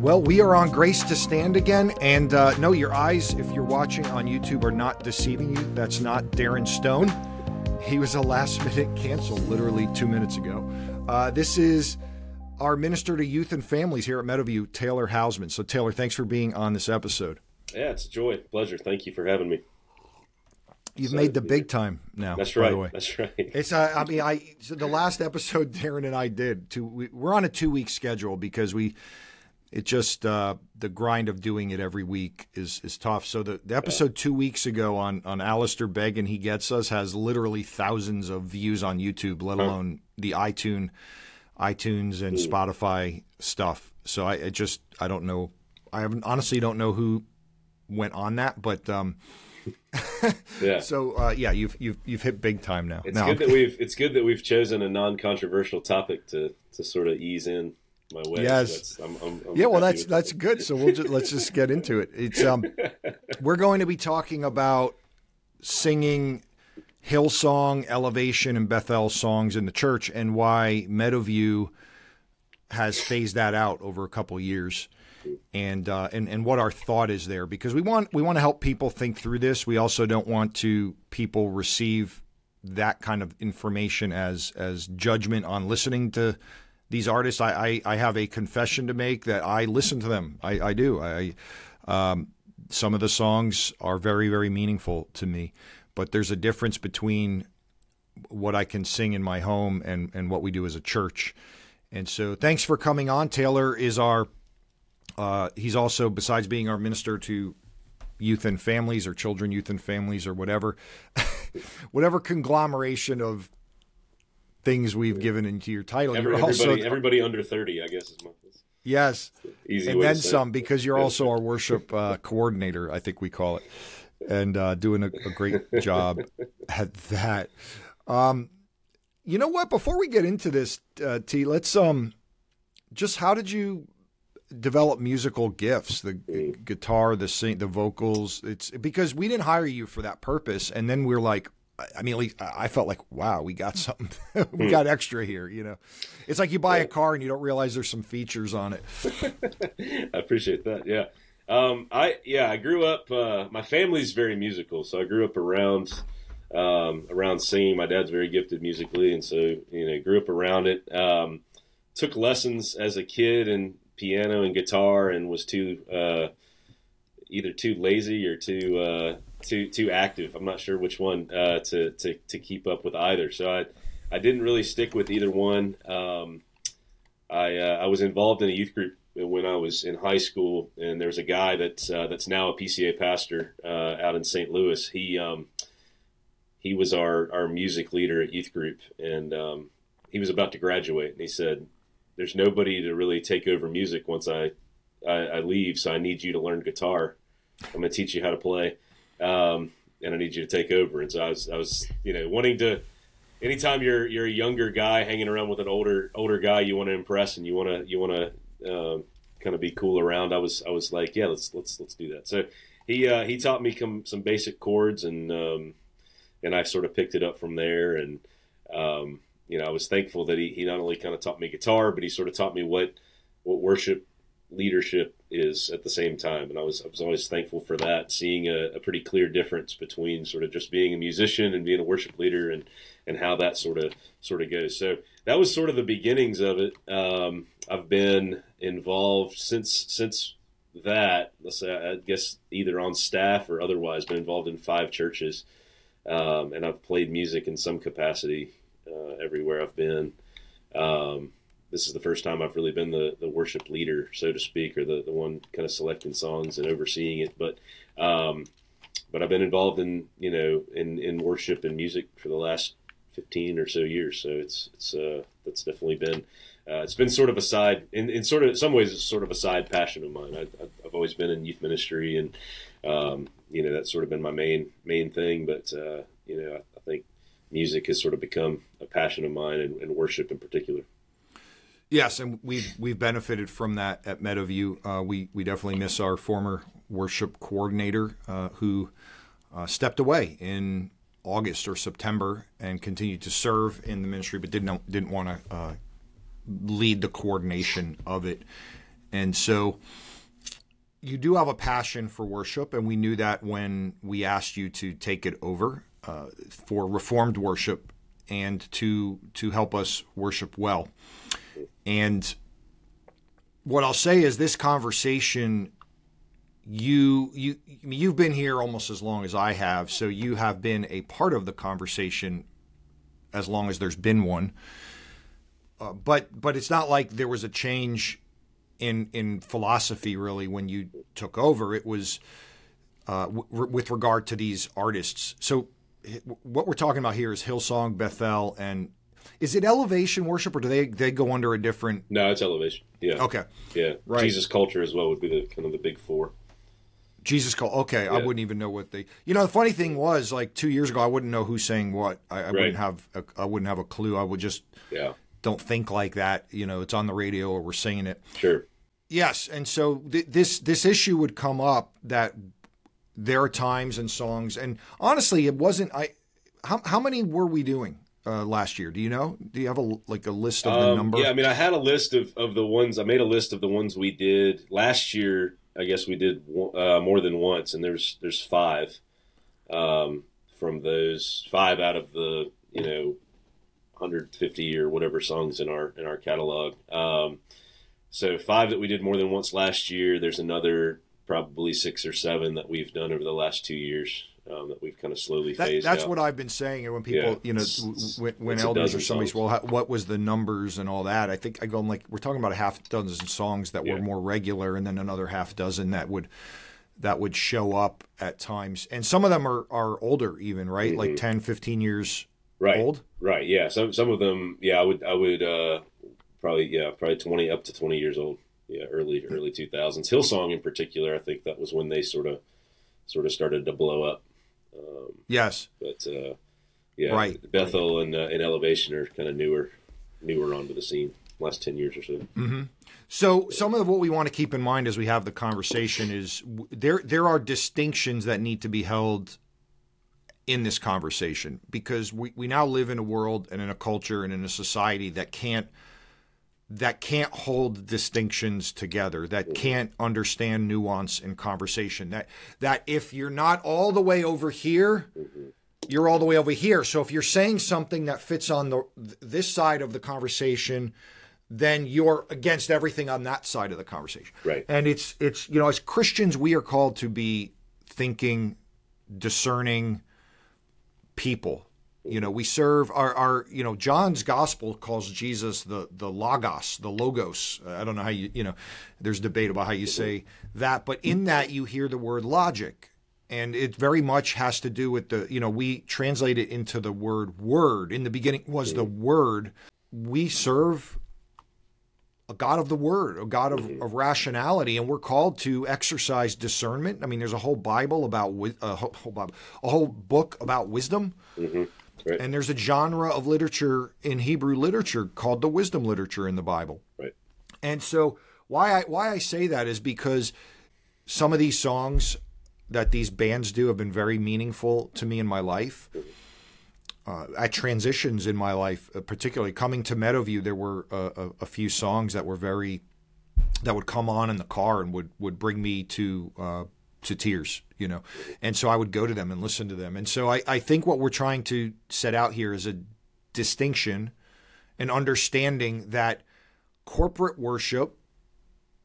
Well, we are on Grace to Stand again. And uh, no, your eyes, if you're watching on YouTube, are not deceiving you. That's not Darren Stone. He was a last minute cancel literally two minutes ago. Uh, this is our minister to youth and families here at Meadowview, Taylor Hausman. So, Taylor, thanks for being on this episode. Yeah, it's a joy, pleasure. Thank you for having me. You've so, made the big time now. That's right. That's right. It's. Uh, I mean, I so the last episode Darren and I did. To we, we're on a two week schedule because we. It just uh, the grind of doing it every week is is tough. So the, the episode two weeks ago on on Alistair Begg and he gets us has literally thousands of views on YouTube, let alone the iTunes, iTunes and Spotify stuff. So I, I just I don't know. I honestly don't know who went on that, but um, yeah. So uh, yeah, you've you've you've hit big time now. It's good that we've it's good that we've chosen a non-controversial topic to to sort of ease in my way. Yes. I'm, I'm, I'm yeah. Well, that's that's good. So we'll just let's just get into it. It's um, we're going to be talking about singing Hillsong, Elevation, and Bethel songs in the church, and why Meadowview has phased that out over a couple years and uh, and and what our thought is there because we want we want to help people think through this. We also don't want to people receive that kind of information as as judgment on listening to these artists. I I, I have a confession to make that I listen to them. I, I do. I um, some of the songs are very very meaningful to me, but there's a difference between what I can sing in my home and and what we do as a church. And so, thanks for coming on. Taylor is our uh, he's also, besides being our minister to youth and families or children, youth and families or whatever, whatever conglomeration of things we've given into your title. Every, you're everybody, also, everybody under 30, I guess. Is my, yes. Easy and then some, because you're also our worship uh, coordinator, I think we call it, and uh, doing a, a, great job at that. Um, you know what? Before we get into this, uh, T, let's um, just how did you develop musical gifts the mm. guitar the sing the vocals it's because we didn't hire you for that purpose and then we're like I mean, at least I felt like, wow, we got something, we mm. got extra here. You know, it's like you buy a car and you don't realize there's some features on it. I appreciate that. Yeah, um, I yeah, I grew up. Uh, my family's very musical, so I grew up around um, around singing. My dad's very gifted musically, and so you know, grew up around it. Um, took lessons as a kid and piano and guitar and was too uh, either too lazy or too uh, too too active. I'm not sure which one uh, to, to to keep up with either. So I I didn't really stick with either one. Um, I uh, I was involved in a youth group when I was in high school, and there's a guy that's uh, that's now a PCA pastor uh, out in St. Louis. He um, he was our our music leader at youth group, and um, he was about to graduate, and he said, there's nobody to really take over music once I, I, I leave. So I need you to learn guitar. I'm going to teach you how to play. Um, and I need you to take over. And so I was, I was, you know, wanting to, anytime you're, you're a younger guy hanging around with an older, older guy, you want to impress and you want to, you want to, um, kind of be cool around. I was, I was like, yeah, let's, let's, let's do that. So he, uh, he taught me some, some basic chords and, um, and I sort of picked it up from there. And, um, you know, I was thankful that he, he not only kind of taught me guitar, but he sort of taught me what what worship leadership is at the same time. And I was I was always thankful for that, seeing a, a pretty clear difference between sort of just being a musician and being a worship leader, and and how that sort of sort of goes. So that was sort of the beginnings of it. Um, I've been involved since since that. Let's say I guess either on staff or otherwise, been involved in five churches. Um, and I've played music in some capacity uh, everywhere I've been. Um, this is the first time I've really been the, the worship leader, so to speak, or the, the one kind of selecting songs and overseeing it. But um, but I've been involved in you know in, in worship and music for the last fifteen or so years. So it's it's uh, that's definitely been uh, it's been sort of a side in, in sort of some ways it's sort of a side passion of mine. I, have always been in youth ministry and um, you know that's sort of been my main main thing. But uh, you know I, I think music has sort of become a passion of mine and, and worship in particular. Yes, and we've we've benefited from that at Meadowview. Uh, we we definitely miss our former worship coordinator uh, who uh, stepped away in August or September and continued to serve in the ministry, but didn't didn't want to uh, lead the coordination of it. And so you do have a passion for worship, and we knew that when we asked you to take it over uh, for Reformed worship and to to help us worship well. And what I'll say is this conversation you you you've been here almost as long as I have, so you have been a part of the conversation as long as there's been one. Uh, but but it's not like there was a change in in philosophy really when you took over. It was uh, with regard to these artists. So what we're talking about here is Hillsong, Bethel, and is it elevation worship or do they they go under a different? No, it's elevation. Yeah. Okay. Yeah. Right. Jesus culture as well would be the kind of the big four. Jesus call. Okay, yeah. I wouldn't even know what they. You know, the funny thing was, like two years ago, I wouldn't know who's saying what. I, I right. wouldn't have. A, I wouldn't have a clue. I would just. Yeah. Don't think like that. You know, it's on the radio or we're singing it. Sure. Yes, and so th- this this issue would come up that there are times and songs, and honestly, it wasn't. I how how many were we doing uh, last year? Do you know? Do you have a like a list of the um, number? Yeah, I mean, I had a list of of the ones. I made a list of the ones we did last year. I guess we did uh, more than once, and there's there's five um, from those five out of the you know 150 or whatever songs in our in our catalog. Um, so five that we did more than once last year. There's another probably six or seven that we've done over the last two years. Um, that we've kind of slowly that, phased. That's out. what I've been saying. And when people, yeah. you know, when, when elders or somebody's, well, how, what was the numbers and all that? I think I go, I'm like, we're talking about a half dozen songs that yeah. were more regular, and then another half dozen that would that would show up at times. And some of them are, are older, even right, mm-hmm. like 10, 15 years right. old. Right. Yeah. Some some of them. Yeah. I would. I would. Uh, probably yeah, probably twenty up to twenty years old. Yeah, early early two thousands. Hillsong in particular, I think that was when they sort of sort of started to blow up. Um, yes, but uh, yeah, right. Bethel right. and uh, and Elevation are kind of newer newer onto the scene last 10 years or so. Mm-hmm. So some of what we want to keep in mind as we have the conversation is there there are distinctions that need to be held in this conversation because we, we now live in a world and in a culture and in a society that can't that can't hold distinctions together, that mm-hmm. can't understand nuance in conversation. That that if you're not all the way over here, mm-hmm. you're all the way over here. So if you're saying something that fits on the this side of the conversation, then you're against everything on that side of the conversation. Right. And it's it's you know as Christians we are called to be thinking, discerning people you know, we serve our, our, you know, John's gospel calls Jesus the, the logos, the logos. I don't know how you, you know, there's debate about how you say that, but in that you hear the word logic. And it very much has to do with the, you know, we translate it into the word word. In the beginning was the word. We serve a God of the Word, a God of, of, rationality, and we're called to exercise discernment. I mean, there's a whole Bible about a whole, Bible, a whole book about wisdom. Mm-hmm. Right. And there's a genre of literature in Hebrew literature called the wisdom literature in the Bible. Right. And so why I why I say that is because some of these songs that these bands do have been very meaningful to me in my life. Uh, at transitions in my life, uh, particularly coming to Meadowview, there were a, a, few songs that were very that would come on in the car and would would bring me to uh, to tears, you know. And so I would go to them and listen to them. And so I, I think what we're trying to set out here is a distinction, an understanding that corporate worship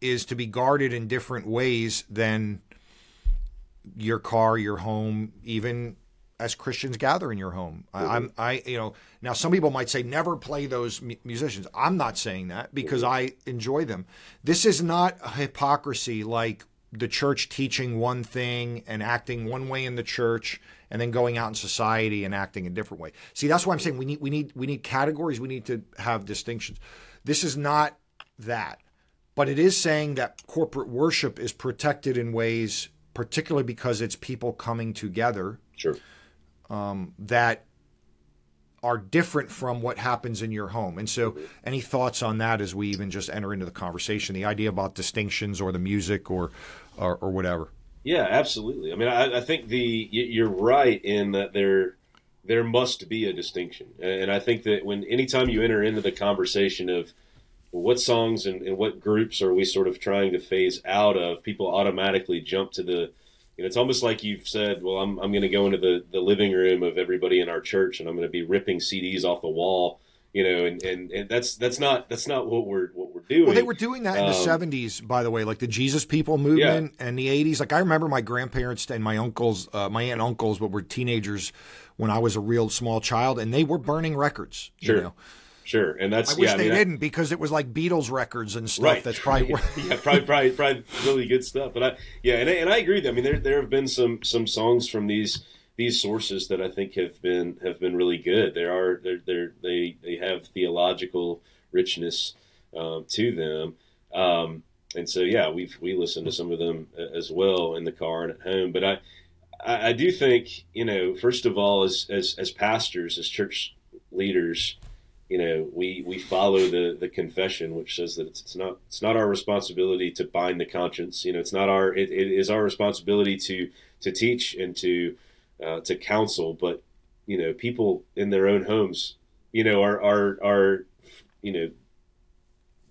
is to be guarded in different ways than your car, your home, even as Christians gather in your home. Mm-hmm. I, am I you know now some people might say never play those mu- musicians. I'm not saying that because mm-hmm. I enjoy them. This is not a hypocrisy like the church teaching one thing and acting one way in the church and then going out in society and acting a different way. See, that's why I'm saying we need we need we need categories, we need to have distinctions. This is not that. But it is saying that corporate worship is protected in ways particularly because it's people coming together. Sure. Um, that are different from what happens in your home. And so, any thoughts on that as we even just enter into the conversation? The idea about distinctions or the music or or, or whatever. Yeah, absolutely. I mean, I, I, think the you're right in that there there must be a distinction, and I think that when anytime you enter into the conversation of what songs and, and what groups are we sort of trying to phase out of? People automatically jump to the you know, it's almost like you've said, well, I'm, I'm going to go into the, the living room of everybody in our church and I'm going to be ripping CDs off the wall, you know, and, and, and that's, that's not, that's not what we're, what we're doing. Well, they were doing that in the um, 70s, by the way, like the Jesus people movement yeah. and the 80s. Like I remember my grandparents and my uncles, uh, my aunt and uncles, but were teenagers when I was a real small child and they were burning records, sure. you know. Sure, and that's I wish yeah, they I mean, didn't because it was like Beatles records and stuff. Right. That's probably yeah, probably, probably, probably really good stuff. But I, yeah, and I, and I agree. That, I mean, there there have been some some songs from these these sources that I think have been have been really good. There are they're, they're they they have theological richness um, to them, um, and so yeah, we we listen to some of them as well in the car and at home. But I, I I do think you know first of all as as as pastors as church leaders you know, we, we follow the, the confession, which says that it's, it's, not it's not our responsibility to bind the conscience. You know, it's not our it, it is our responsibility to to teach and to uh, to counsel. But you know, people in their own homes, you know, are are are you know,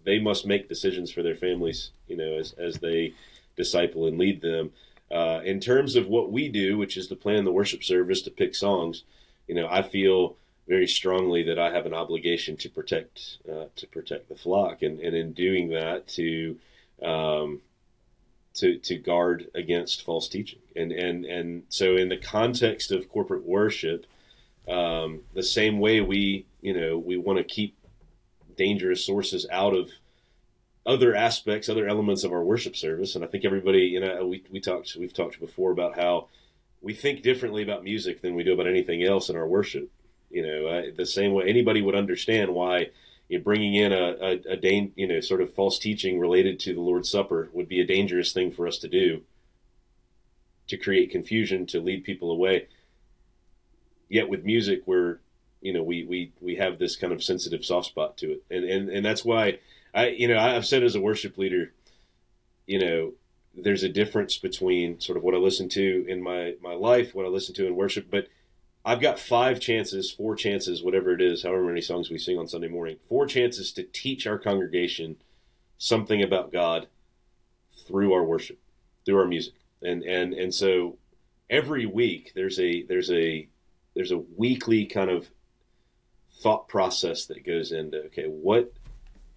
they must make decisions for their families. You know, as as they disciple and lead them. Uh, in terms of what we do, which is to plan the worship service to pick songs, you know, I feel very strongly that I have an obligation to protect uh, to protect the flock, and, and in doing that to um, to to guard against false teaching, and and and so in the context of corporate worship, um, the same way we you know we want to keep dangerous sources out of other aspects, other elements of our worship service, and I think everybody you know we we talked we've talked before about how we think differently about music than we do about anything else in our worship. You know, the same way anybody would understand why bringing in a, a, a you know sort of false teaching related to the Lord's Supper would be a dangerous thing for us to do to create confusion to lead people away. Yet with music, we're you know we we we have this kind of sensitive soft spot to it, and and and that's why I you know I've said as a worship leader, you know there's a difference between sort of what I listen to in my my life, what I listen to in worship, but I've got five chances, four chances, whatever it is, however many songs we sing on Sunday morning, four chances to teach our congregation something about God through our worship, through our music. And and and so every week there's a there's a there's a weekly kind of thought process that goes into okay, what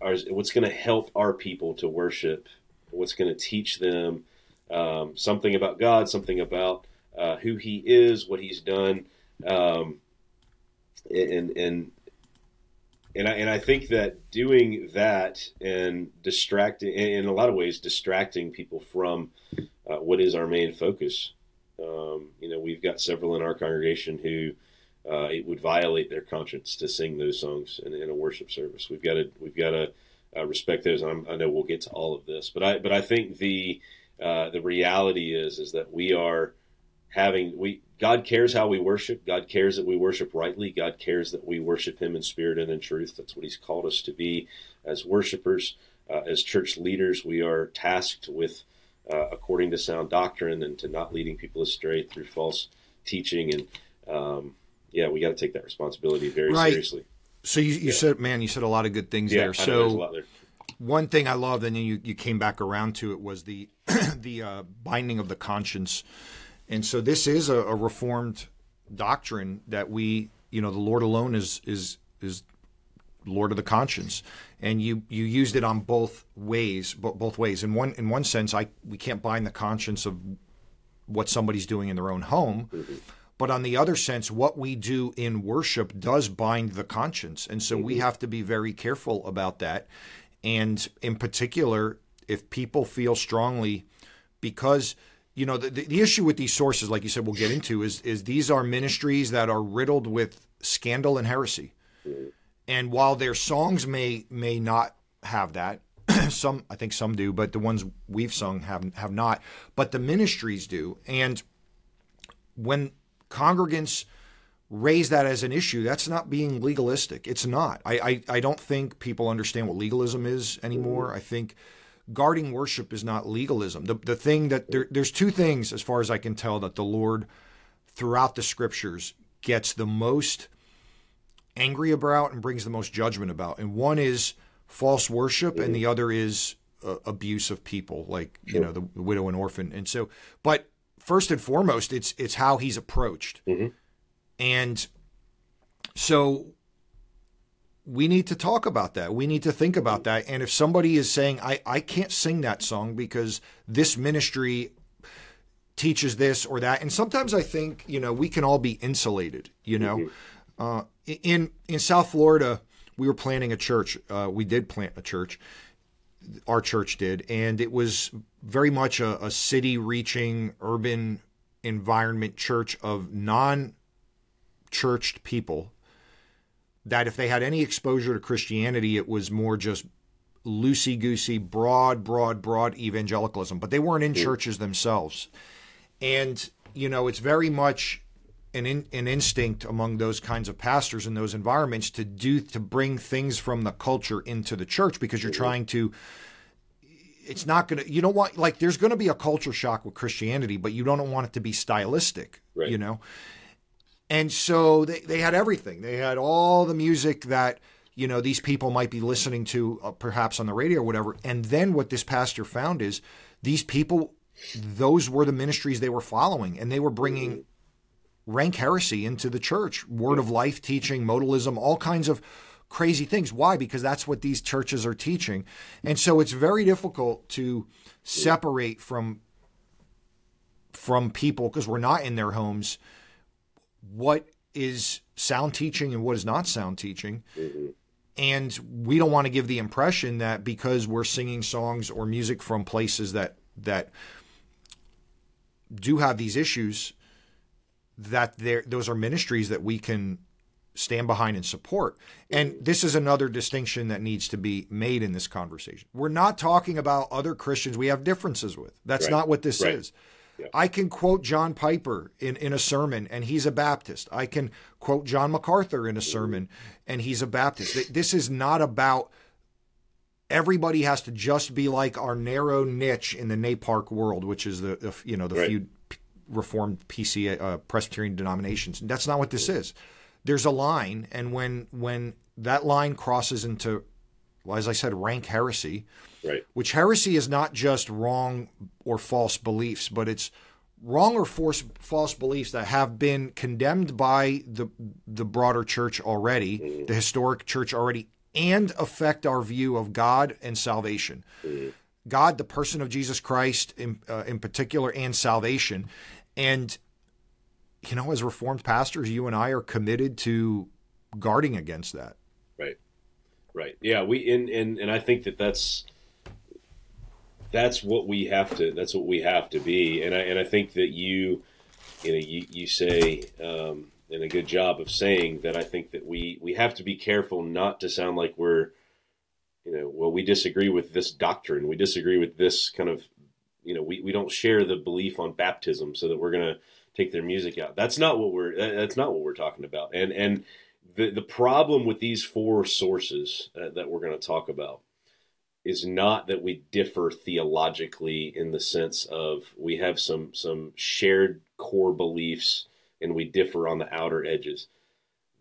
are what's going to help our people to worship, what's going to teach them um, something about God, something about uh, who He is, what He's done um, and and and I, and I think that doing that and distracting, in a lot of ways, distracting people from uh, what is our main focus. Um, you know, we've got several in our congregation who uh, it would violate their conscience to sing those songs in, in a worship service. We've got to we've got to uh, respect those. I'm, i know we'll get to all of this, but I but I think the uh, the reality is is that we are having we God cares how we worship. God cares that we worship rightly. God cares that we worship Him in spirit and in truth. That's what He's called us to be as worshipers, uh, as church leaders. We are tasked with, uh, according to sound doctrine, and to not leading people astray through false teaching. And um, yeah, we got to take that responsibility very right. seriously. So you, you yeah. said, man, you said a lot of good things yeah, there. So there. one thing I loved, and then you, you came back around to it, was the the uh, binding of the conscience and so this is a, a reformed doctrine that we, you know, the Lord alone is is is Lord of the conscience, and you you used it on both ways, both ways. In one in one sense, I we can't bind the conscience of what somebody's doing in their own home, but on the other sense, what we do in worship does bind the conscience, and so we mm-hmm. have to be very careful about that. And in particular, if people feel strongly, because you know the, the issue with these sources like you said we'll get into is is these are ministries that are riddled with scandal and heresy. And while their songs may may not have that some i think some do but the ones we've sung have have not. But the ministries do. And when congregants raise that as an issue that's not being legalistic. It's not. I i, I don't think people understand what legalism is anymore. I think guarding worship is not legalism. The, the thing that there, there's two things, as far as I can tell, that the Lord throughout the scriptures gets the most angry about and brings the most judgment about. And one is false worship, and the other is uh, abuse of people, like you know the, the, widow and orphan. And so, but first and foremost, it's it's how he's approached, mm-hmm. and so we need to talk about that. We need to think about that. And if somebody is saying, I, I can't sing that song because this ministry teaches this or that, and sometimes I think, you know, we can all be insulated, you know. Mm-hmm. Uh, in in South Florida, we were planning a church. Uh, we did plant a church. Our church did, and it was very much a, a city reaching urban environment church of non churched people that if they had any exposure to Christianity, it was more just loosey goosey, broad, broad, broad evangelicalism, but they weren't in churches themselves. And, you know, it's very much an, in, an instinct among those kinds of pastors in those environments to do, to bring things from the culture into the church because you're trying to, it's not going to, you don't want, like, there's going to be a culture shock with Christianity, but you don't want it to be stylistic, right. you know? And so they, they had everything. They had all the music that, you know, these people might be listening to uh, perhaps on the radio or whatever. And then what this pastor found is these people, those were the ministries they were following, and they were bringing rank heresy into the church, word of life teaching, modalism, all kinds of crazy things. Why? Because that's what these churches are teaching. And so it's very difficult to separate from from people because we're not in their homes what is sound teaching and what is not sound teaching. Mm-hmm. And we don't want to give the impression that because we're singing songs or music from places that that do have these issues, that there those are ministries that we can stand behind and support. And this is another distinction that needs to be made in this conversation. We're not talking about other Christians we have differences with. That's right. not what this right. is. I can quote John Piper in, in a sermon, and he's a Baptist. I can quote John MacArthur in a sermon, and he's a Baptist. This is not about everybody has to just be like our narrow niche in the NAPARC world, which is the, you know the right. few Reformed PCA uh, Presbyterian denominations. And that's not what this is. There's a line, and when when that line crosses into, well, as I said, rank heresy, Right. Which heresy is not just wrong or false beliefs, but it's wrong or false false beliefs that have been condemned by the the broader church already, mm-hmm. the historic church already, and affect our view of God and salvation. Mm-hmm. God, the person of Jesus Christ in, uh, in particular, and salvation. And, you know, as Reformed pastors, you and I are committed to guarding against that. Right. Right. Yeah. We, and, and, and I think that that's, that's what we have to that's what we have to be. And I and I think that you you know you, you say um, and a good job of saying that I think that we we have to be careful not to sound like we're you know well we disagree with this doctrine. We disagree with this kind of you know we, we don't share the belief on baptism so that we're going to take their music out. That's not what we're that's not what we're talking about. And and the the problem with these four sources uh, that we're going to talk about is not that we differ theologically in the sense of we have some some shared core beliefs and we differ on the outer edges.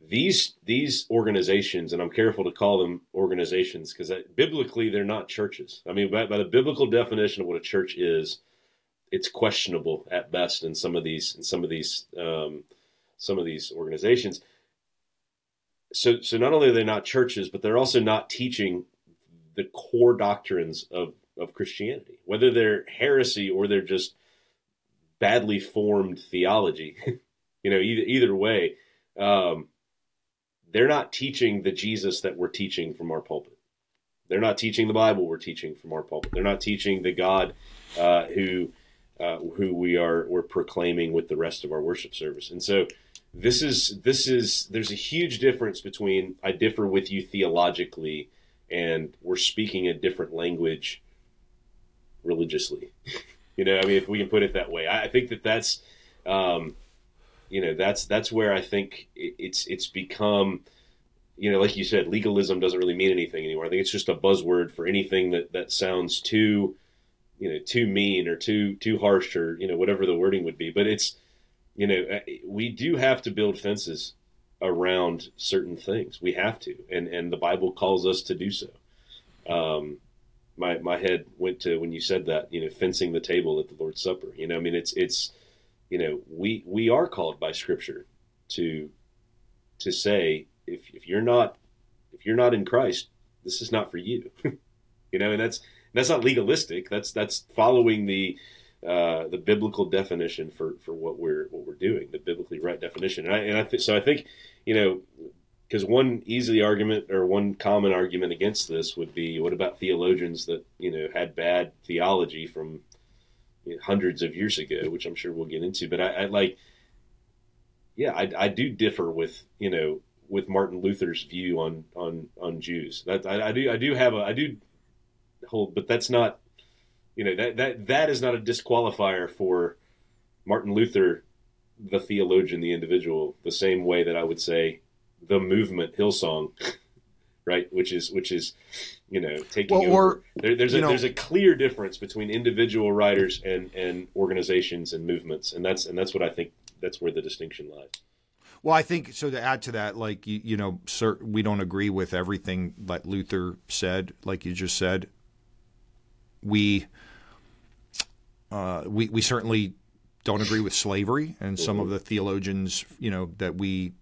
These these organizations, and I'm careful to call them organizations because biblically they're not churches. I mean, by, by the biblical definition of what a church is, it's questionable at best in some of these in some of these um, some of these organizations. So so not only are they not churches, but they're also not teaching the core doctrines of, of Christianity, whether they're heresy or they're just badly formed theology. you know, either either way, um, they're not teaching the Jesus that we're teaching from our pulpit. They're not teaching the Bible we're teaching from our pulpit. They're not teaching the God uh, who uh, who we are we're proclaiming with the rest of our worship service. And so this is this is there's a huge difference between I differ with you theologically and we're speaking a different language religiously. you know, I mean, if we can put it that way, I think that that's, um, you know, that's that's where I think it's it's become, you know, like you said, legalism doesn't really mean anything anymore. I think it's just a buzzword for anything that that sounds too, you know, too mean or too too harsh or you know whatever the wording would be. But it's, you know, uh, we do have to build fences around certain things. We have to, and and the Bible calls us to do so. um, my my head went to when you said that, you know, fencing the table at the Lord's Supper. You know, I mean, it's it's, you know, we we are called by Scripture to to say if if you're not if you're not in Christ, this is not for you. you know, and that's that's not legalistic. That's that's following the uh, the biblical definition for, for what we're what we're doing, the biblically right definition. And I, and I th- so I think you know because one easy argument or one common argument against this would be what about theologians that you know had bad theology from you know, hundreds of years ago, which I'm sure we'll get into. But I, I like, yeah, I, I, do differ with you know with Martin Luther's view on on on Jews. That I, I do I do have a I do hold, but that's not you know that that that is not a disqualifier for Martin Luther, the theologian, the individual, the same way that I would say the movement Hillsong, right? Which is which is you know taking well, or, there, there's a know, there's a clear difference between individual writers and and organizations and movements, and that's and that's what I think that's where the distinction lies. Well, I think so. To add to that, like you, you know, sir, we don't agree with everything that Luther said, like you just said. We, uh, we, we certainly don't agree with slavery, and some mm-hmm. of the theologians, you know, that we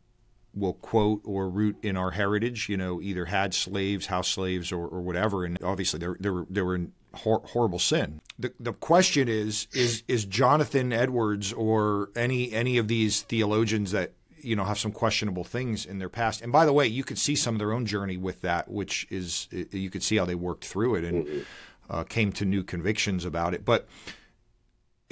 will quote or root in our heritage, you know, either had slaves, house slaves, or, or whatever. And obviously, they they were, they were in hor- horrible sin. The, the question is, is, is Jonathan Edwards or any, any of these theologians that, you know, have some questionable things in their past. And by the way, you could see some of their own journey with that, which is, you could see how they worked through it and mm-hmm. uh, came to new convictions about it. But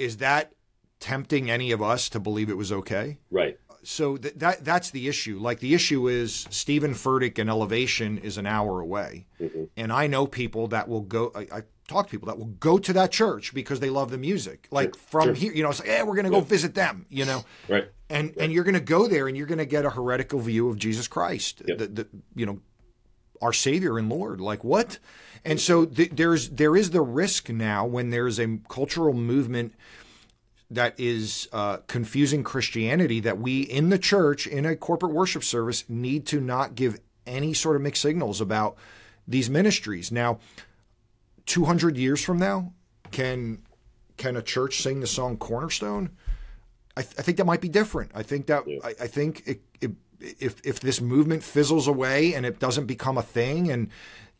is that tempting any of us to believe it was okay? Right so th- that that's the issue. Like the issue is Steven Furtick and Elevation is an hour away, mm-hmm. and I know people that will go. I, I, talk to people that will go to that church because they love the music. Like sure. from sure. here, you know, it's like, yeah, we're going to go yeah. visit them. You know, right? And right. and you're going to go there and you're going to get a heretical view of Jesus Christ, yep. the, the, you know, our Savior and Lord. Like what? And so th- there's there is the risk now when there's a cultural movement that is uh, confusing Christianity that we in the church, in a corporate worship service, need to not give any sort of mixed signals about these ministries. Now, 200 years from now, can can a church sing the song Cornerstone? I, th- I think that might be different. I think that yeah. I, I, think it, it, if if this movement fizzles away and it doesn't become a thing, and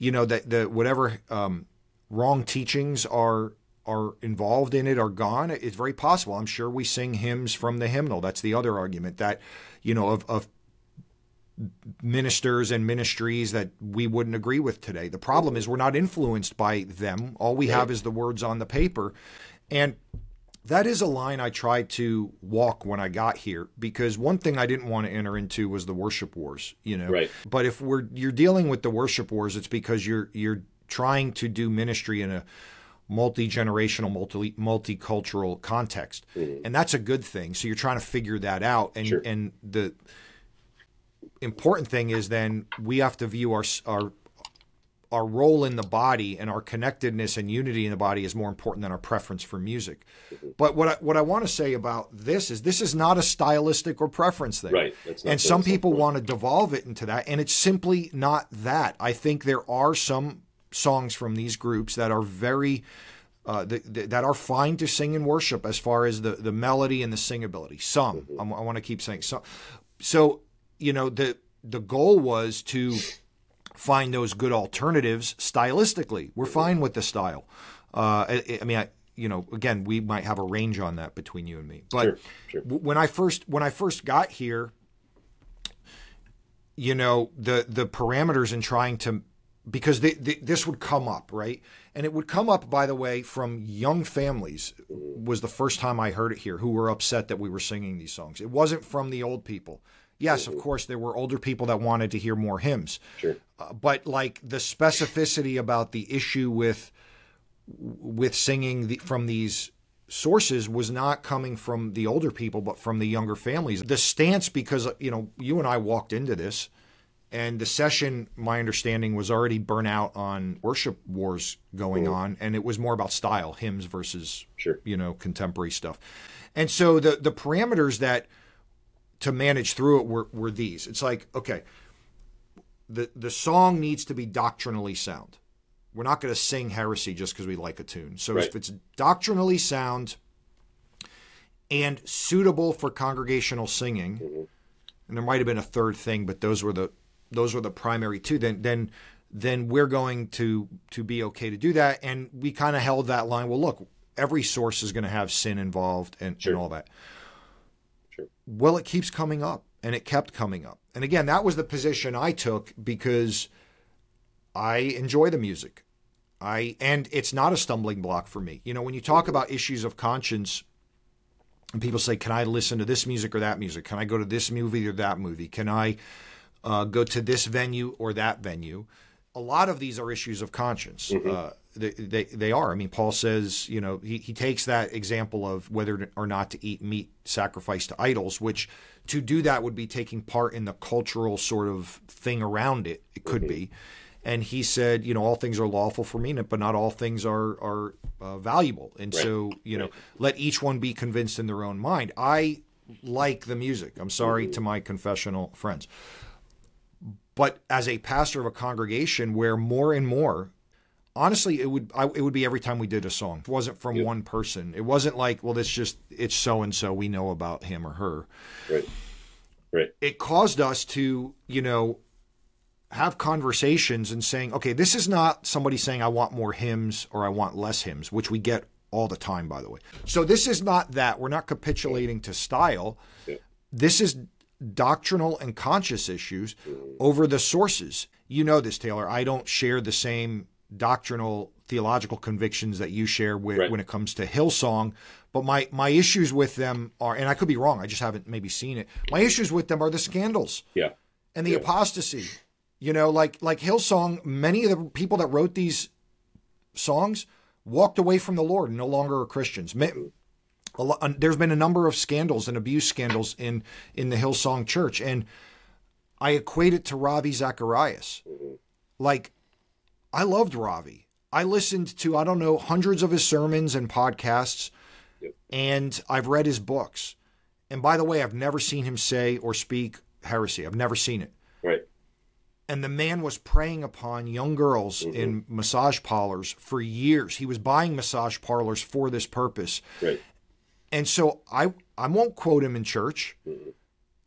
you know that the whatever um, wrong teachings are are involved in it are gone, it's very possible. I'm sure we sing hymns from the hymnal. That's the other argument that, you know, of, of ministers and ministries that we wouldn't agree with today. The problem is we're not influenced by them. All we have is the words on the paper. And that is a line I tried to walk when I got here because one thing I didn't want to enter into was the worship wars, you know. Right. But if we're you're dealing with the worship wars, it's because you're you're trying to do ministry in a multi generational, multi multicultural context, mm-hmm. and that's a good thing. So you're trying to figure that out, and sure. and the important thing is then we have to view our our our role in the body and our connectedness and unity in the body is more important than our preference for music. But what I, what I want to say about this is this is not a stylistic or preference thing. Right. And some people want to devolve it into that, and it's simply not that. I think there are some songs from these groups that are very uh, that are fine to sing and worship as far as the, the melody and the singability. Some mm-hmm. I, I want to keep saying so. So you know the the goal was to find those good alternatives stylistically. We're fine with the style. Uh, I, I, mean, I, you know, again, we might have a range on that between you and me. But sure, sure. when I first when I first got here, you know, the the parameters in trying to because they, they, this would come up, right? And it would come up, by the way, from young families. Was the first time I heard it here, who were upset that we were singing these songs. It wasn't from the old people. Yes, of course, there were older people that wanted to hear more hymns. Sure. Uh, but like the specificity about the issue with with singing the, from these sources was not coming from the older people, but from the younger families. The stance, because you know, you and I walked into this and the session, my understanding, was already burnt out on worship wars going mm-hmm. on, and it was more about style, hymns versus sure. you know contemporary stuff. And so the the parameters that to manage through it were, were these. It's like okay, the the song needs to be doctrinally sound. We're not going to sing heresy just because we like a tune. So Right. if it's doctrinally sound and suitable for congregational singing, Mhm. and there might have been a third thing, but those were the those were the primary two. Then then then we're going to to be okay to do that. And we kind of held that line. Well, look, every source is going to have sin involved and, Sure. and all that. Well, it keeps coming up, and it kept coming up. And again, that was the position I took because I enjoy the music. I and it's not a stumbling block for me. You know, when you talk about issues of conscience, and people say, "Can I listen to this music or that music? Can I go to this movie or that movie? Can I uh, go to this venue or that venue?" A lot of these are issues of conscience. Uh, they, they they are. I mean, Paul says, you know, he, he takes that example of whether or not to eat meat sacrificed to idols, which to do that would be taking part in the cultural sort of thing around it. It could be. And he said, you know, all things are lawful for me, but not all things are are uh, valuable. And so, you know, let each one be convinced in their own mind. I like the music. I'm sorry to my confessional friends. But as a pastor of a congregation where more and more, honestly, it would I, it would be every time we did a song. It wasn't from Yeah. one person. It wasn't like, well, this just it's so and so. We know about him or her. Right. Right. It caused us to, you know, have conversations and saying, okay, this is not somebody saying I want more hymns or I want less hymns, which we get all the time, by the way. So this is not that. We're not capitulating to style. Yeah. This is doctrinal and conscious issues mm-hmm. over the sources. You know this, Taylor. I don't share the same doctrinal theological convictions that you share with, Right. when it comes to Hillsong. But my, my issues with them are, and I could be wrong, I just haven't maybe seen it. My issues with them are the scandals Yeah. and the Yeah. apostasy. You know, like like Hillsong, many of the people that wrote these songs walked away from the Lord and no longer are Christians. Ma- a lo- uh, There's been a number of scandals and abuse scandals in in the Hillsong Church, and I equate it to Ravi Zacharias. Like, I loved Ravi. I listened to I don't know hundreds of his sermons and podcasts, Yep. and I've read his books. And by the way, I've never seen him say or speak heresy. I've never seen it Right. and the man was preying upon young girls mm-hmm. in massage parlors for years. He was buying massage parlors for this purpose. Right. And so I I won't quote him in church. Mm-hmm.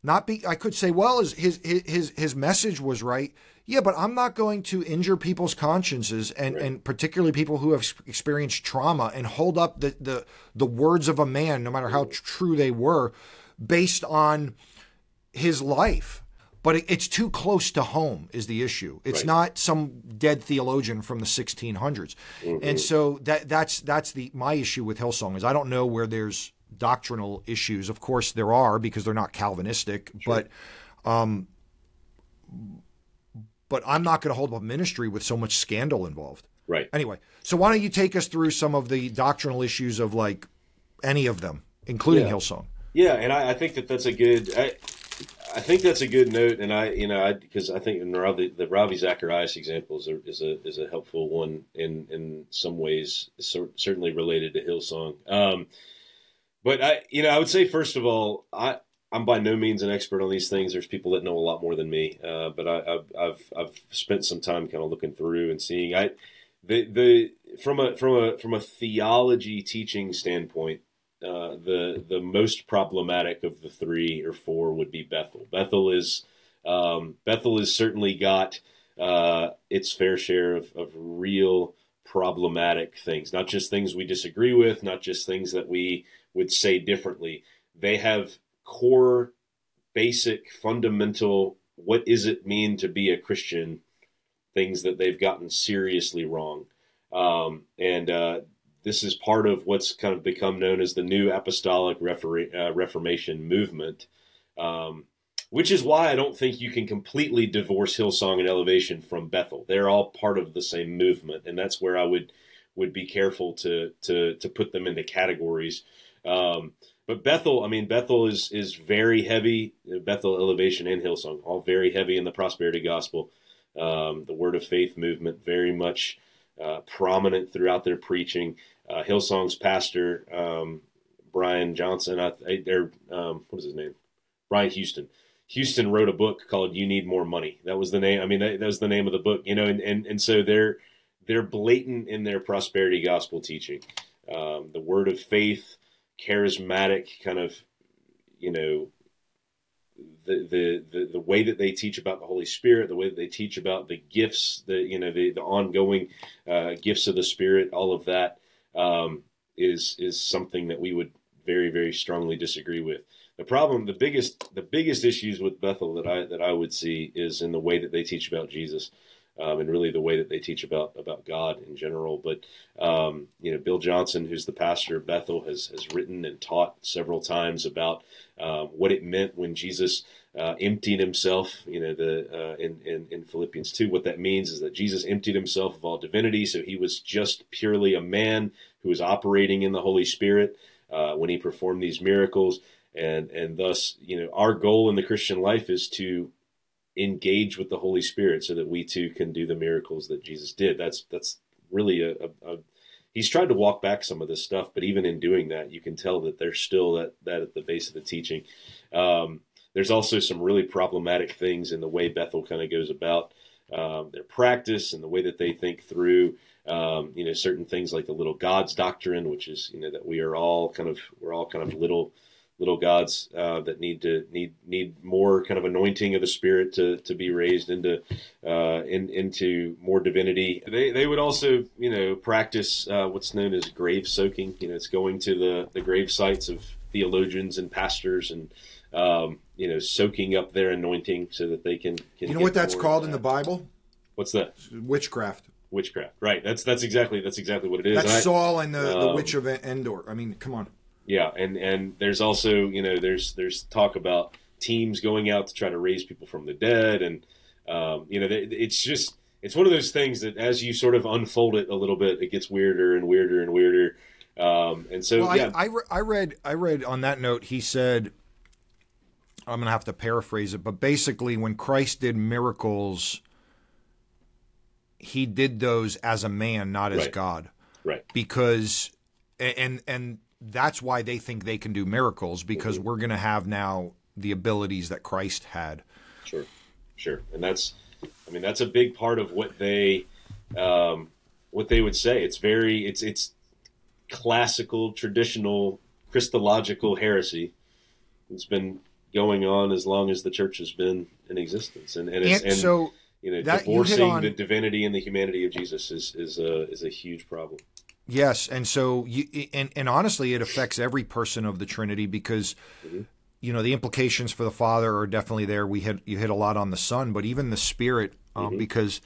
Not be I could say, well, his his his his message was right. Yeah, but I'm not going to injure people's consciences and, and particularly people who have experienced trauma and hold up the, the the words of a man, no matter how true they were, based on his life. But it, it's too close to home is the issue. It's Right. not some dead theologian from the 1600s. And so that that's that's the my issue with Hillsong is I don't know where there's doctrinal issues. Of course there are because they're not Calvinistic, but um but I'm not going to hold up ministry with so much scandal involved. Right. Anyway, so why don't you take us through some of the doctrinal issues of like any of them, including Yeah. Hillsong? Yeah, and I, I think that that's a good. I, I think that's a good note, and I, you know, I because I think in Ravi, the Ravi Zacharias example is a, is a is a helpful one in in some ways, cer- certainly related to Hillsong. Um, but I, you know, I would say first of all, I I'm by no means an expert on these things. There's people that know a lot more than me, uh, but I, I've I've I've spent some time kind of looking through and seeing. I the the from a from a from a theology teaching standpoint uh, the the most problematic of the three or four would be Bethel. Bethel is um, Bethel has certainly got uh, its fair share of, of real problematic things, not just things we disagree with, not just things that we would say differently. They have core, basic, fundamental. What does it mean to be a Christian? Things that they've gotten seriously wrong, um, and uh, this is part of what's kind of become known as the New Apostolic uh, Reformation movement, um, which is why I don't think you can completely divorce Hillsong and Elevation from Bethel. They're all part of the same movement, and that's where I would would be careful to to to put them into categories. Um, but Bethel, I mean, Bethel is is very heavy. Bethel Elevation and Hillsong, all very heavy in the prosperity gospel, um, the Word of Faith movement, very much uh, prominent throughout their preaching. Uh, Hillsong's pastor, um, Brian Johnson, I, I, or um, what is his name? Brian Houston. Houston wrote a book called "You Need More Money." That was the name. I mean, that, that was the name of the book. You know, and and, and so they're they're blatant in their prosperity gospel teaching. Um, the word of faith, charismatic kind of, you know, the, the, the, the way that they teach about the Holy Spirit, the way that they teach about the gifts, the, you know, the, the ongoing uh, gifts of the Spirit, all of that um, is is something that we would very, very strongly disagree with. The problem, the biggest, the biggest issues with Bethel that I that I would see is in the way that they teach about Jesus um, and really the way that they teach about about God in general. But um, you know, Bill Johnson, who's the pastor of Bethel, has has written and taught several times about uh, what it meant when Jesus uh, emptied himself. You know, the uh, in, in in Philippians two, what that means is that Jesus emptied himself of all divinity, so he was just purely a man who was operating in the Holy Spirit uh, when he performed these miracles. And, and thus, you know, our goal in the Christian life is to engage with the Holy Spirit so that we too can do the miracles that Jesus did. That's that's really a, a, a, he's tried to walk back some of this stuff, but even in doing that, you can tell that there's still that that at the base of the teaching. Um, there's also some really problematic things in the way Bethel kind of goes about um, their practice and the way that they think through. Um, you know, certain things like the little gods doctrine, which is you know that we are all kind of we're all kind of little little gods uh, that need to need need more kind of anointing of the spirit to to be raised into uh, in, into more divinity. They they would also you know practice uh, what's known as grave soaking. You know, it's going to the the grave sites of theologians and pastors and um, you know soaking up their anointing so that they can. can you know what that's called in the Bible? What's that? Witchcraft witchcraft. Right. That's that's exactly that's exactly what it is. That's and Saul and the, um, the witch of Endor. I mean, come on. Yeah, and and there's also you know there's there's talk about teams going out to try to raise people from the dead, and um, you know it's just it's one of those things that as you sort of unfold it a little bit, it gets weirder and weirder and weirder. Um, and so well, yeah, I, I, re- I read I read on that note he said I'm going to have to paraphrase it, but basically when Christ did miracles, he did those as a man, not as right. God. Right. Because and and that's why they think they can do miracles because mm-hmm. we're going to have now the abilities that Christ had. Sure, sure, and that's, I mean, that's a big part of what they, um, what they would say. It's very, it's it's classical, traditional, Christological heresy. It's been going on as long as the church has been in existence, and and, and, and so you know, divorcing you the divinity and the humanity of Jesus is is a is a huge problem. Yes, and so you and and honestly, it affects every person of the Trinity because. Mm-hmm. You know the implications for the Father are definitely there. We hit you hit a lot on the Son, but even the Spirit, um, mm-hmm. because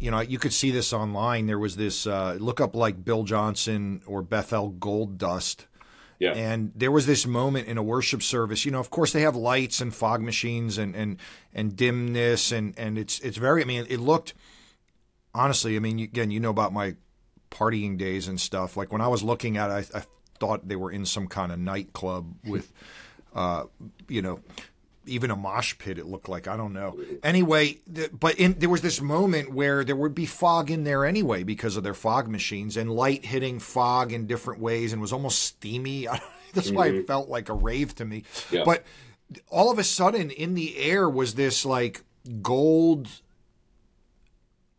you know, you could see this online. There was this uh, look up like Bill Johnson or Bethel Gold Dust. Yeah. And there was this moment in a worship service. You know, of course they have lights and fog machines and and and dimness and and it's it's very. I mean, it looked honestly. I mean, again, you know about my partying days and stuff. Like when I was looking at it, I, I thought they were in some kind of nightclub with, uh, you know, even a mosh pit. It looked like I don't know. Anyway, the, but in, there was this moment where there would be fog in there anyway because of their fog machines and light hitting fog in different ways and was almost steamy. That's mm-hmm. why it mm-hmm. felt like a rave to me. Yeah. But all of a sudden, in the air was this like gold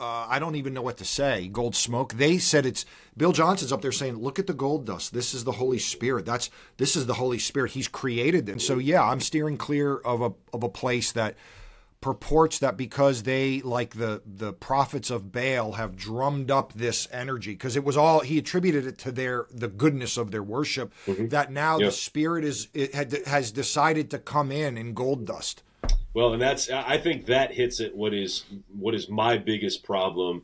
uh, I don't even know what to say. Gold smoke. They said it's Bill Johnson's up there saying, "Look at the gold dust. This is the Holy Spirit. That's this is the Holy Spirit. He's created them." So yeah, I'm steering clear of a of a place that purports that because they like the the prophets of Baal have drummed up this energy because it was all he attributed it to their the goodness of their worship mm-hmm. that now the spirit is it had has decided to come in in gold dust. Well, and that's I think that hits at what is what is my biggest problem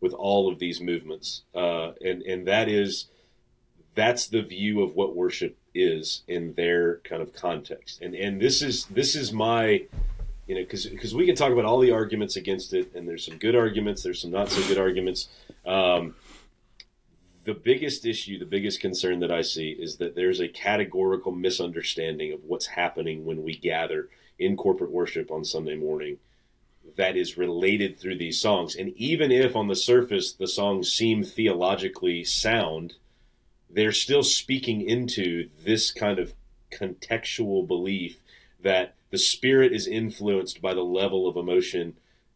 with all of these movements, uh, and and that is that's the view of what worship is in their kind of context, and and this is this is my you know because because we can talk about all the arguments against it, and there's some good arguments, there's some not so good arguments. Um, the biggest issue, the biggest concern that I see is that there's a categorical misunderstanding of what's happening when we gather in corporate worship on Sunday morning that is related through these songs. And even if on the surface the songs seem theologically sound, they're still speaking into this kind of contextual belief that the spirit is influenced by the level of emotion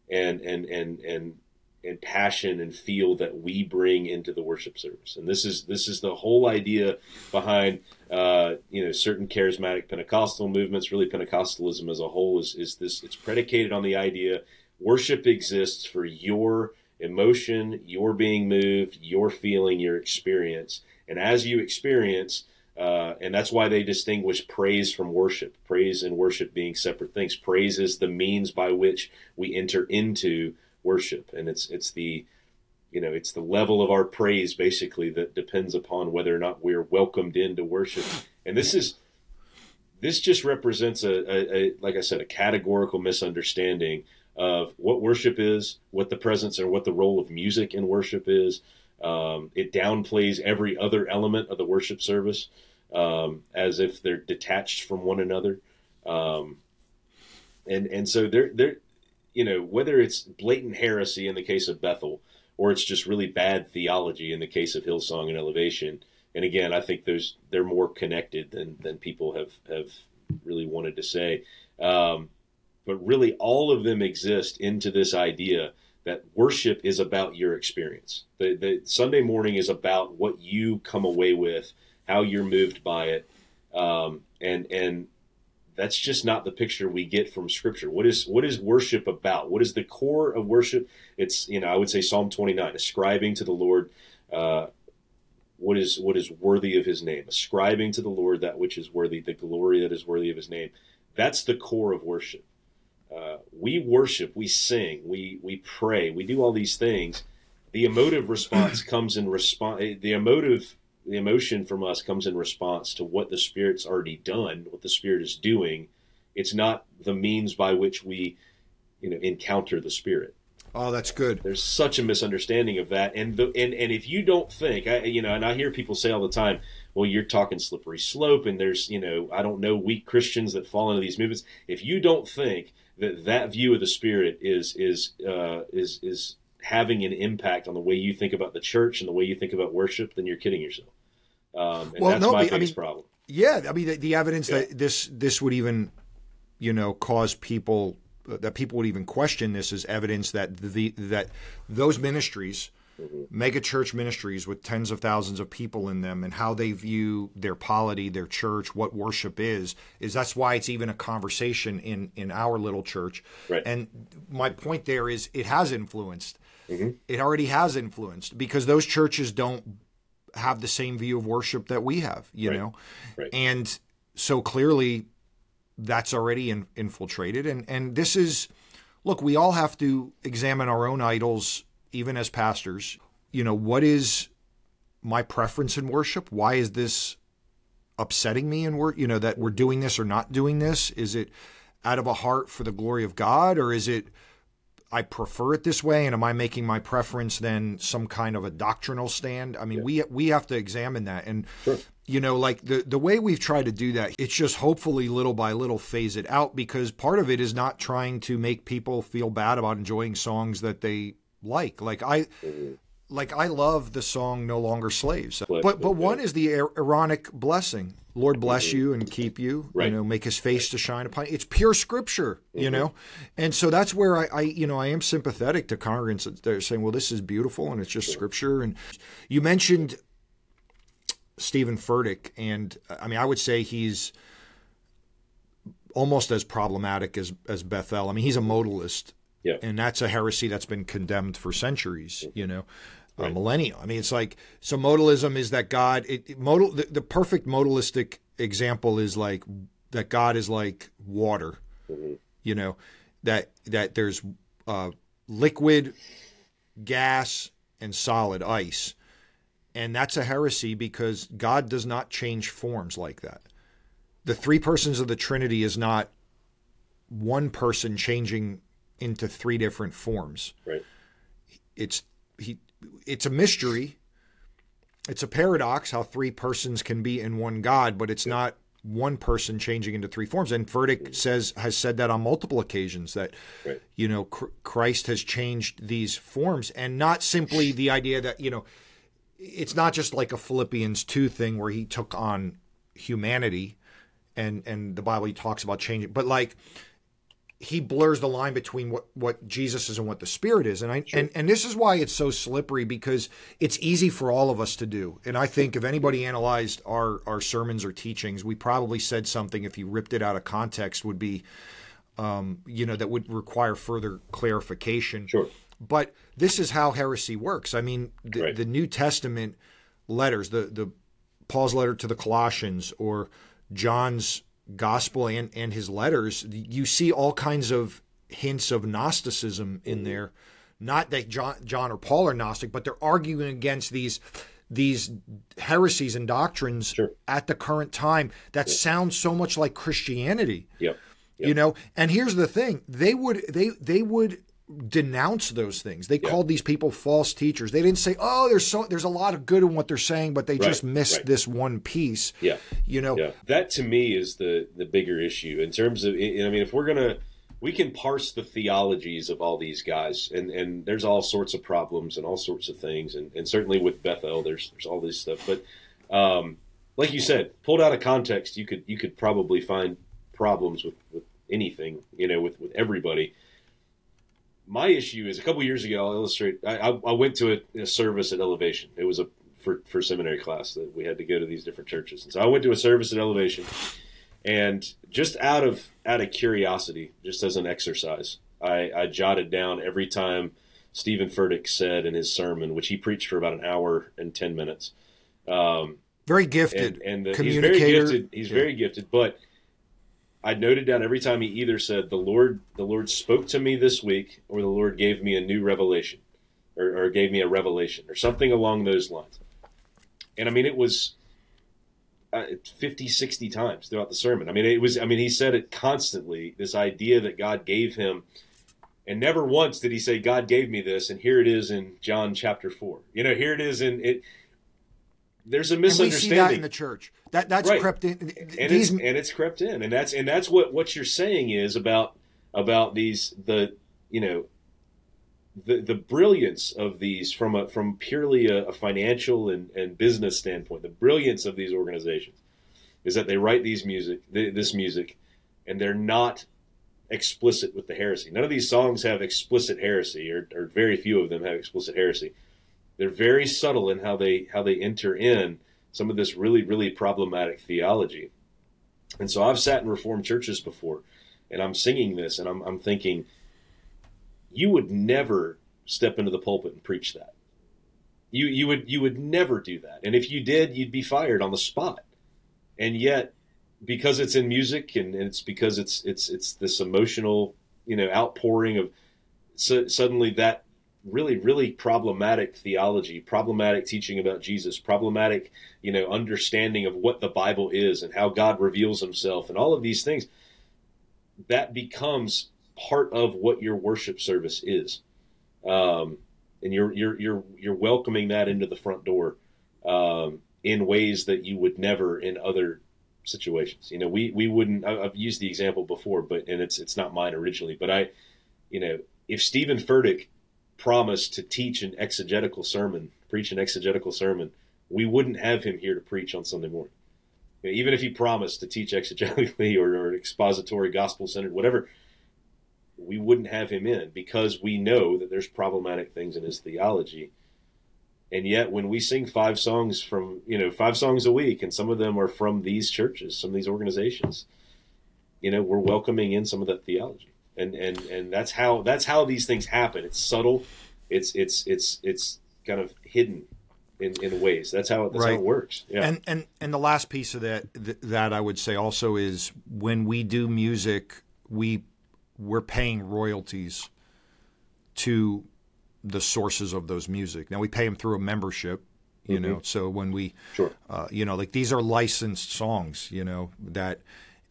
and and and and and passion and feel that we bring into the worship service. And this is this is the whole idea behind uh, you know certain charismatic Pentecostal movements. Really, Pentecostalism as a whole is is this. It's predicated on the idea worship exists for your emotion, your being moved, your feeling, your experience, and as you experience. Uh, and that's why they distinguish praise from worship. Praise and worship being separate things. Praise is the means by which we enter into worship, and it's it's the you know it's the level of our praise basically that depends upon whether or not we're welcomed into worship. And this is this just represents a, a, a like I said a categorical misunderstanding of what worship is, what the presence and what the role of music in worship is. Um, it downplays every other element of the worship service um, as if they're detached from one another. Um, and and so they're they're you know, whether it's blatant heresy in the case of Bethel or it's just really bad theology in the case of Hillsong and Elevation. And again, I think those they're more connected than than people have have really wanted to say. Um, but really, all of them exist into this idea that worship is about your experience. The, the Sunday morning is about what you come away with, how you're moved by it, um, and and that's just not the picture we get from scripture. What is what is worship about? What is the core of worship? It's you know i would say psalm 29 ascribing to the lord uh, what is what is worthy of his name. Ascribing to the lord that which is worthy the glory that is worthy of his name. That's the core of worship. Uh, we worship we sing we we pray we do all these things. The emotive response comes in response the emotive the emotion from us comes in response to what the Spirit's already done, what the Spirit is doing. It's not the means by which we, you know, encounter the Spirit. Oh, that's good. There's such a misunderstanding of that, and the and and if you don't think, I, you know, and I hear people say all the time, well, you're talking slippery slope, and there's, you know, I don't know weak Christians that fall into these movements. If you don't think that that view of the Spirit is is uh, is is having an impact on the way you think about the church and the way you think about worship, then you're kidding yourself. Um, and well, that's no, my biggest I mean, problem. Yeah, I mean the, the evidence yeah. that this this would even, you know, cause people that people would even question this is evidence that the that those ministries, mm-hmm. mega church ministries with tens of thousands of people in them, and how they view their polity, their church, what worship is, is that's why it's even a conversation in in our little church. Right. And my point there is it has influenced. Mm-hmm. It already has influenced because those churches don't have the same view of worship that we have, you right. know? Right. And so clearly that's already in, infiltrated. And, and this is, look, we all have to examine our own idols, even as pastors. You know, what is my preference in worship? Why is this upsetting me in work? You know, that we're doing this or not doing this? Is it out of a heart for the glory of God or is it I prefer it this way, and am I making my preference then some kind of a doctrinal stand? I mean, yeah. we we have to examine that, and sure. you know, like the the way we've tried to do that, it's just hopefully little by little phase it out because part of it is not trying to make people feel bad about enjoying songs that they like. Like I, mm-hmm like I love the song "No Longer Slaves," but but one is the Aaronic blessing. Lord bless mm-hmm. you and keep you. Right. You know, make His face to shine upon you. It's pure Scripture. Mm-hmm. You know, and so that's where I, I, you know, I am sympathetic to congregants that are saying, "Well, this is beautiful and it's just Scripture." And you mentioned Steven Furtick, and I mean, I would say he's almost as problematic as as Bethel. I mean, he's a modalist. Yeah. And that's a heresy that's been condemned for centuries, you know right. millennia. I mean, it's like so modalism is that God. It, it modal the, the, perfect modalistic example is like that God is like water. Mm-hmm. You know that that there's uh, liquid, gas, and solid ice, and that's a heresy because God does not change forms like that. The three persons of the Trinity is not one person changing into three different forms. Right. It's he it's a mystery. It's a paradox how three persons can be in one God, but it's not one person changing into three forms. And Furtick mm. says has said that on multiple occasions that right. you know Christ has changed these forms, and not simply the idea that you know it's not just like a Philippians two thing where he took on humanity, and and the Bible he talks about changing, but like he blurs the line between what, what Jesus is and what the Spirit is. And I sure. and, and this is why it's so slippery because it's easy for all of us to do. And I think if anybody analyzed our, our sermons or teachings, we probably said something if you ripped it out of context would be um, you know, that would require further clarification. Sure. But this is how heresy works. I mean, the, right. the New Testament letters, the the Paul's letter to the Colossians or John's gospel and, and his letters, you see all kinds of hints of Gnosticism in there. Not that John, John or Paul are Gnostic, but they're arguing against these these heresies and doctrines sure. at the current time that sound so much like Christianity. Yep. Yep. You know, and here's the thing: they would they they would denounce those things. They called these people false teachers. They didn't say, "Oh, there's so there's a lot of good in what they're saying," but they right, just missed right. this one piece. Yeah, you know, yeah. that to me is the the bigger issue in terms of. I mean, if we're gonna, we can parse the theologies of all these guys, and and there's all sorts of problems and all sorts of things, and, and certainly with Bethel, there's there's all this stuff. But um, like you said, pulled out of context, you could you could probably find problems with with anything, you know, with with everybody my issue is a couple years ago. I'll illustrate. I, I went to a, a, service at Elevation. It was a for, for seminary class that we had to go to these different churches, and so I went to a service at Elevation, and just out of out of curiosity, just as an exercise, I, I jotted down every time Steven Furtick said in his sermon, which he preached for about an hour and ten minutes. Um, very gifted, and, and the, he's very gifted. He's yeah. very gifted, but I noted down every time he either said the Lord the Lord spoke to me this week or the Lord gave me a new revelation or, or gave me a revelation or something along those lines. And I mean it was uh, 50 60 times throughout the sermon. I mean it was I mean he said it constantly this idea that God gave him and never once did he say God gave me this and here it is in John chapter 4. You know, here it is in it there's a misunderstanding. And we see that in the church. That that's right. crept in. And these... it's, and it's crept in, and that's and that's what what you're saying is about about these the you know the the brilliance of these from a from purely a, a financial and, and business standpoint. The brilliance of these organizations is that they write these music this music, and they're not explicit with the heresy. None of these songs have explicit heresy, or, or very few of them have explicit heresy they're very subtle in how they how they enter in some of this really really problematic theology. And so I've sat in reformed churches before, and I'm singing this, and I'm, I'm thinking, you would never step into the pulpit and preach that. You you would you would never do that, and if you did, you'd be fired on the spot. And yet, because it's in music, and, and it's because it's it's it's this emotional you know outpouring of so, suddenly that really really problematic theology problematic teaching about jesus problematic you know understanding of what the bible is and how god reveals himself and all of these things that becomes part of what your worship service is. Um, and you're you're you're you're welcoming that into the front door um, in ways that you would never in other situations. You know we we wouldn't i've used the example before but and it's it's not mine originally but i you know if Steven Furtick promised to teach an exegetical sermon, preach an exegetical sermon, we wouldn't have him here to preach on Sunday morning. even if he promised to teach exegetically or, or expository, gospel centered, whatever, we wouldn't have him in because we know that there's problematic things in his theology. And yet, when we sing five songs from, you know, five songs a week, and some of them are from these churches, some of these organizations, you know, we're welcoming in some of that theology and and and that's how that's how these things happen. It's subtle. It's it's it's it's kind of hidden in, in ways. That's how that's right. how it works. Yeah. And and and the last piece of that that I would say also is when we do music, we we're paying royalties to the sources of those music. Now we pay them through a membership, you mm-hmm. know. So when we, sure. uh, you know, like these are licensed songs, you know that,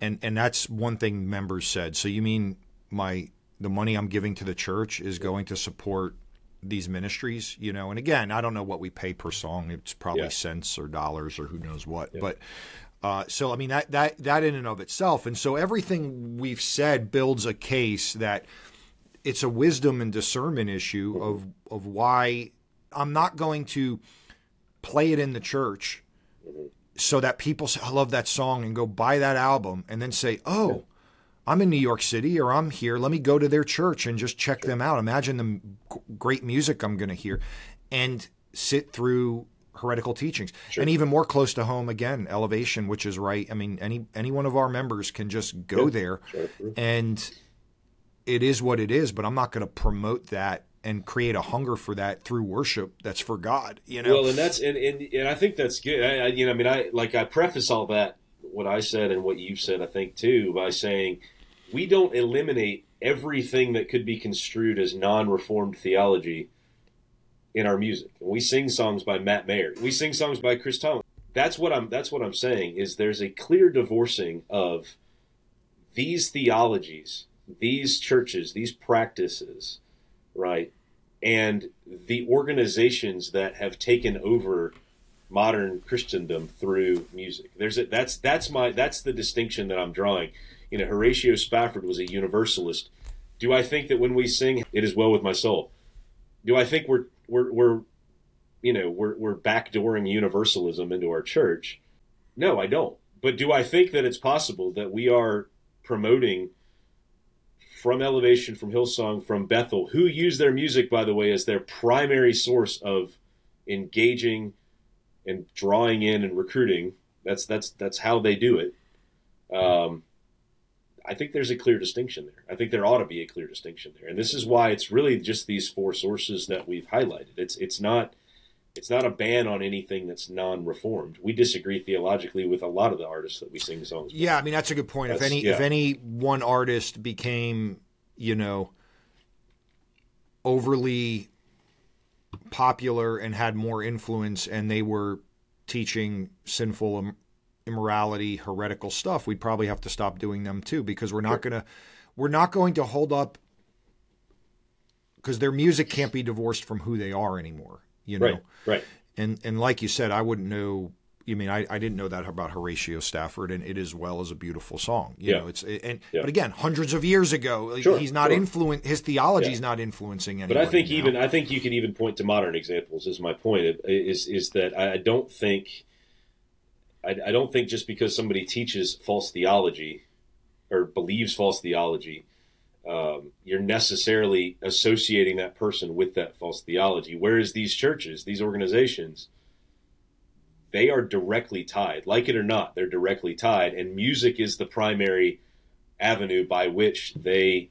and and that's one thing members said. So you mean my the money I'm giving to the church is going to support these ministries, you know. And again, I don't know what we pay per song. It's probably yeah. cents or dollars or who knows what. Yeah. But uh, so I mean that that that in and of itself, and so everything we've said builds a case that it's a wisdom and discernment issue mm-hmm. of of why I'm not going to play it in the church mm-hmm. so that people say I love that song and go buy that album and then say, "Oh, I'm in New York City or I'm here. Let me go to their church and just check them out. Imagine the great music I'm going to hear and sit through heretical teachings. Sure. And even more close to home again, elevation, which is right. I mean, any any one of our members can just go there sure. and it is what it is, but I'm not going to promote that and create a hunger for that through worship that's for God, you know. Well, and that's and and, and I think that's good. I, I, you know, I mean, I like I preface all that what I said and what you've said, I think too, by saying we don't eliminate everything that could be construed as non-reformed theology in our music. We sing songs by Matt Maher. We sing songs by Chris Tomlin. That's what I'm that's what I'm saying is there's a clear divorcing of these theologies, these churches, these practices, right? and the organizations that have taken over modern Christendom through music. There's a, that's that's my that's the distinction that I'm drawing. You know, Horatio Spafford was a universalist. Do I think that when we sing "It Is Well with My Soul," do I think we're we're, we're you know we're we're backdooring universalism into our church? No, I don't. But do I think that it's possible that we are promoting from Elevation, from Hillsong, from Bethel, who use their music, by the way, as their primary source of engaging and drawing in and recruiting. That's that's that's how they do it. Um, I think there's a clear distinction there. I think there ought to be a clear distinction there, and this is why it's really just these four sources that we've highlighted. It's it's not it's not a ban on anything that's non-reformed. We disagree theologically with a lot of the artists that we sing songs. Yeah, I mean that's a good point. That's, if any yeah. if any one artist became, you know, overly popular and had more influence, and they were teaching sinful immorality, heretical stuff, we'd probably have to stop doing them too because we're not gonna we're not going to hold up because their music can't be divorced from who they are anymore you know. Right. Right. And and like you said, I wouldn't know. You mean I, I didn't know that about Horatio Spafford, and it as well as a beautiful song. You yeah. know, it's and yeah. but again, hundreds of years ago, sure, he's not sure. influent. His theology is yeah. not influencing anyone. But I think now. even I think you can even point to modern examples. Is my point is is that I don't think I, I don't think just because somebody teaches false theology or believes false theology um, you're necessarily associating that person with that false theology. Whereas these churches, these organizations, they are directly tied. Like it or not, they're directly tied. And music is the primary avenue by which they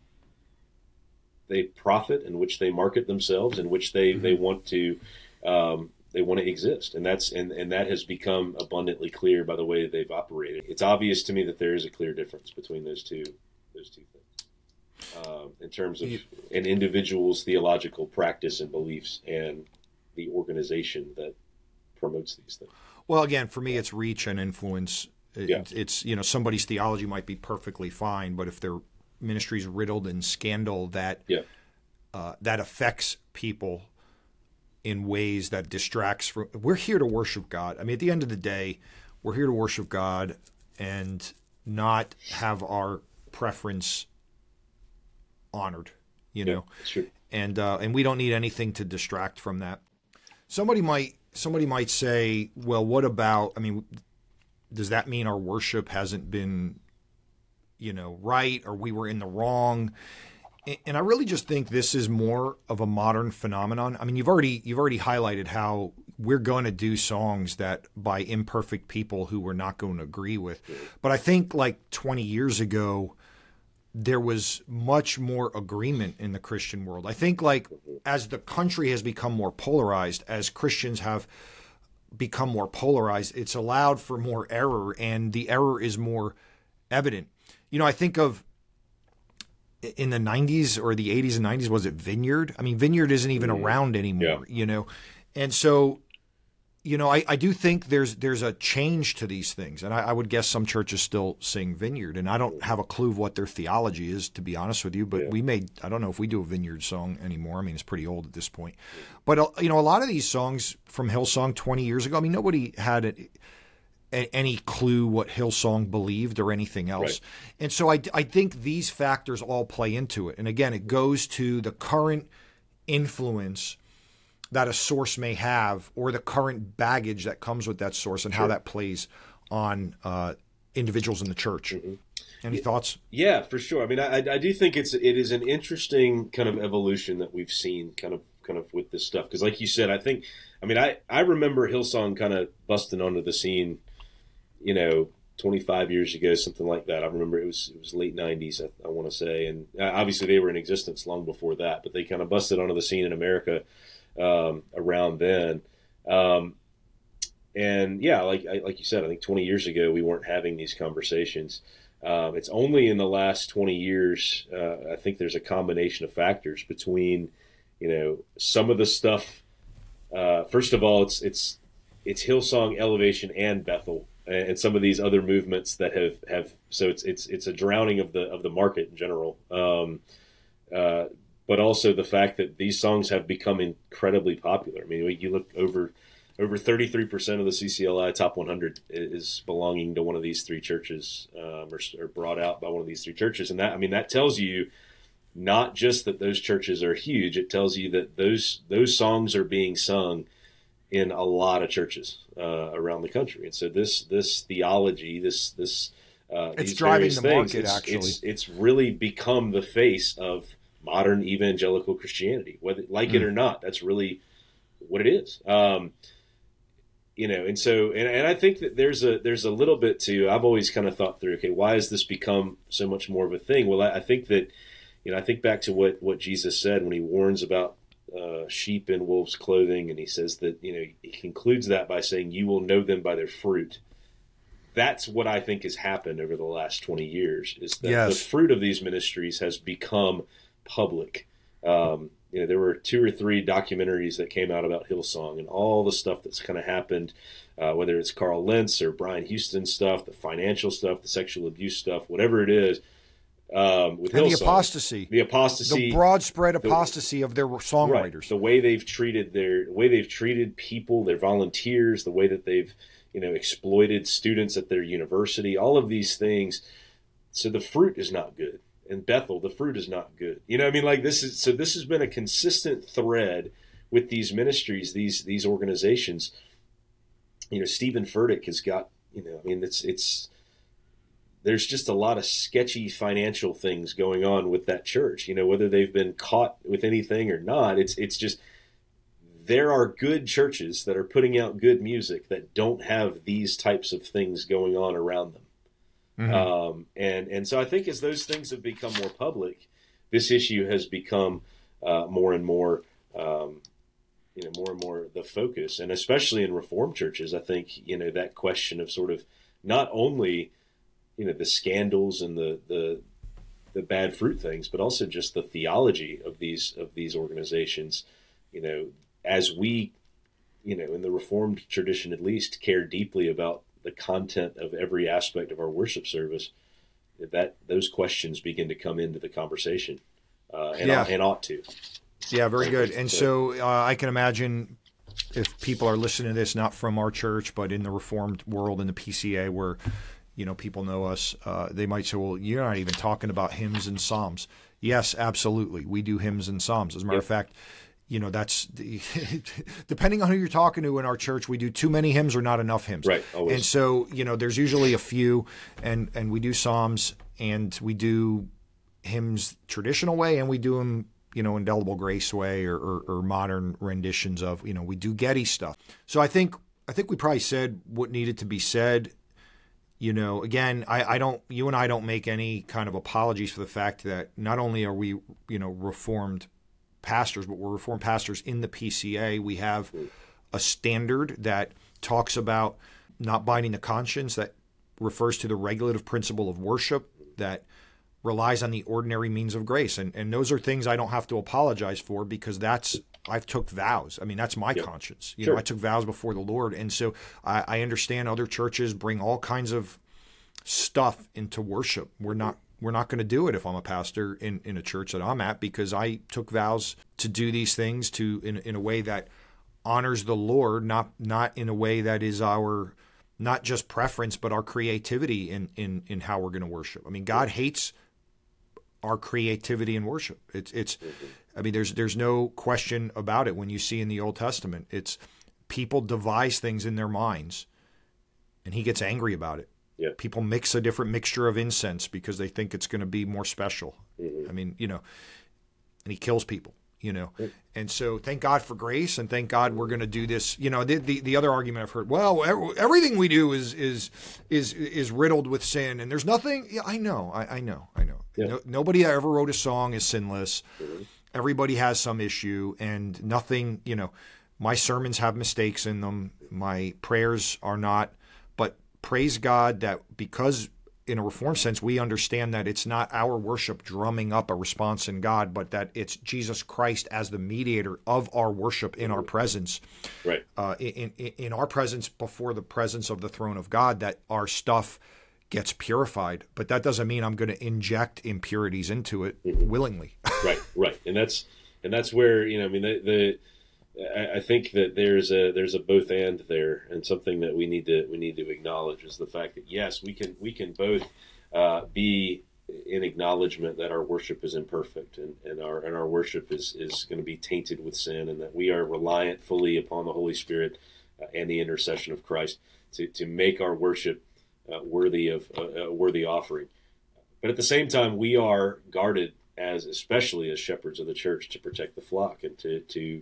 they profit, in which they market themselves, in which they, mm-hmm. they want to um, they want to exist. And that's and, and that has become abundantly clear by the way they've operated. It's obvious to me that there is a clear difference between those two those two things uh, in terms of an individual's theological practice and beliefs and the organization that promotes these things. Well, again, for me, it's reach and influence. It, yeah. It's you know somebody's theology might be perfectly fine, but if their ministry's riddled in scandal that yeah. uh, that affects people in ways that distracts from. We're here to worship God. I mean, at the end of the day, we're here to worship God and not have our preference honored, you know. Yeah, and uh, and we don't need anything to distract from that. Somebody might somebody might say, well, what about? I mean, does that mean our worship hasn't been, you know, right, or we were in the wrong? And I really just think this is more of a modern phenomenon. I mean, you've already you've already highlighted how we're going to do songs that by imperfect people who we're not going to agree with. But I think like 20 years ago, there was much more agreement in the Christian world. I think like as the country has become more polarized, as Christians have become more polarized, it's allowed for more error and the error is more evident. You know, I think of in the 90s or the 80s and 90s was it Vineyard? I mean, Vineyard isn't even mm-hmm. around anymore, yeah. you know. And so you know, I, I do think there's there's a change to these things, and I, I, would guess some churches still sing Vineyard, and I don't have a clue of what their theology is, to be honest with you. But yeah. we made I don't know if we do a Vineyard song anymore. I mean, it's pretty old at this point. But uh, you know, a lot of these songs from Hillsong 20 years ago. I mean, nobody had a, any clue what Hillsong believed or anything else, right. and so I I think these factors all play into it. And again, it goes to the current influence that a source may have or the current baggage that comes with that source and sure. how that plays on uh, individuals in the church. Mm-hmm. Any thoughts? Yeah, for sure. I mean, I, I do think it's it is an interesting kind of evolution that we've seen, kind of kind of with this stuff. Because, like you said, I think, I mean, I I remember Hillsong kind of busting onto the scene, you know, 25 years ago, something like that. I remember it was it was late 90s, I, I want to say, and uh, obviously they were in existence long before that, but they kind of busted onto the scene in America um, around then. Um, and yeah, like like you said, I think 20 years ago we weren't having these conversations. Um, it's only in the last 20 years, uh, I think there's a combination of factors between, you know, some of the stuff. Uh, first of all, it's it's it's Hillsong, Elevation, and Bethel and some of these other movements that have have so it's it's it's a drowning of the of the market in general. Um, uh, but also the fact that these songs have become incredibly popular. I mean you look over over 33% of the CCLI top 100 is belonging to one of these three churches um, or, or brought out by one of these three churches. And that i mean that tells you not just that those churches are huge it tells you that those those songs are being sung in a lot of churches uh, around the country. And so this this theology, this this uh, it's driving the things, market. It's, actually, it's, it's really become the face of modern evangelical Christianity, whether like mm. it or not. That's really what it is. Um, you know, and so and, and I think that there's a there's a little bit to I've always kind of thought through. Okay, why has this become so much more of a thing? Well, I, I think that you know I think back to what what Jesus said when he warns about uh, sheep in wolves' clothing, and he says that you know he concludes that by saying, "You will know them by their fruit." That's what I think has happened over the last twenty years. Is that yes. the fruit of these ministries has become public. Um, you know, there were two or three documentaries that came out about Hillsong and all the stuff that's kind of happened, uh, whether it's Carl Lentz or Brian Houston stuff, the financial stuff, the sexual abuse stuff, whatever it is um, with and the apostasy, the apostasy, the broad spread apostasy the, of their songwriters, right, the way they've treated their, the way they've treated people, their volunteers, the way that they've, you know, exploited students at their university, all of these things. So the fruit is not good. In Bethel, the fruit is not good. You know, I mean, like this is so. This has been a consistent thread with these ministries, these these organizations. You know, Steven Furtick has got. You know, I mean, it's it's there's just a lot of sketchy financial things going on with that church. You know, whether they've been caught with anything or not, it's it's just there are good churches that are putting out good music that don't have these types of things going on around them. Mm-hmm. Um, and and so I think as those things have become more public, this issue has become uh, more and more. Um, you know, more and more the focus, and especially in Reformed churches, I think you know that question of sort of not only you know the scandals and the the the bad fruit things, but also just the theology of these of these organizations. You know, as we, you know, in the Reformed tradition at least, care deeply about the content of every aspect of our worship service, that those questions begin to come into the conversation, uh, and, yeah. and ought to. Yeah, very good. And so uh, I can imagine if people are listening to this not from our church, but in the Reformed world in the PCA, where you know, people know us, uh, they might say, well, you're not even talking about hymns and psalms. Yes, absolutely. We do hymns and psalms. As a matter yep. of fact, you know, that's the, depending on who you're talking to in our church, we do too many hymns or not enough hymns. Right. Always. And so, you know, there's usually a few and, and we do psalms and we do hymns traditional way and we do them you know, indelible grace way or, or, or, modern renditions of, you know, we do Getty stuff. So I think I think we probably said what needed to be said you know, again, I, I don't, you and I don't make any kind of apologies for the fact that not only are we, you know, reformed pastors, but we're reformed pastors in the PCA. We have a standard that talks about not binding the conscience, that refers to the regulative principle of worship, that relies on the ordinary means of grace. And, and those are things I don't have to apologize for because that's I've took vows. I mean, that's my yep. conscience. You sure. know, I took vows before the Lord, and so I, I understand other churches bring all kinds of stuff into worship. We're not we're not going to do it if I'm a pastor in, in a church that I'm at because I took vows to do these things to in, in a way that honors the Lord, not not in a way that is our not just preference but our creativity in in in how we're going to worship. I mean, God hates our creativity in worship. It's it's I mean there's there's no question about it when you see in the Old Testament. It's people devise things in their minds and he gets angry about it. Yeah. People mix a different mixture of incense because they think it's going to be more special. Mhm. I mean, you know, and he kills people, you know. And so thank God for grace and thank God we're going to do this. You know, the, the the other argument I've heard, well, everything we do is is is is riddled with sin and there's nothing yeah, I know. I, I know. I know. Yeah. No, nobody that ever wrote a song is sinless. Mhm. Everybody has some issue and nothing, you know, my sermons have mistakes in them. My prayers are not, but praise God that because in a reform sense, we understand that it's not our worship drumming up a response in God, but that it's Jesus Christ as the mediator of our worship in our presence, Right. uh, in, in in our presence before the presence of the throne of God. That our stuff gets purified, but that doesn't mean I'm going to inject impurities into it willingly. right, right, and that's and that's where you know, I mean, the, the I, think that there's a there's a both and there, and something that we need to we need to acknowledge is the fact that yes, we can we can both uh, be in acknowledgement that our worship is imperfect and, and our and our worship is is going to be tainted with sin, and that we are reliant fully upon the Holy Spirit uh, and the intercession of Christ to to make our worship uh, worthy of uh, a worthy offering. But at the same time, we are guarded as especially as shepherds of the church to protect the flock and to to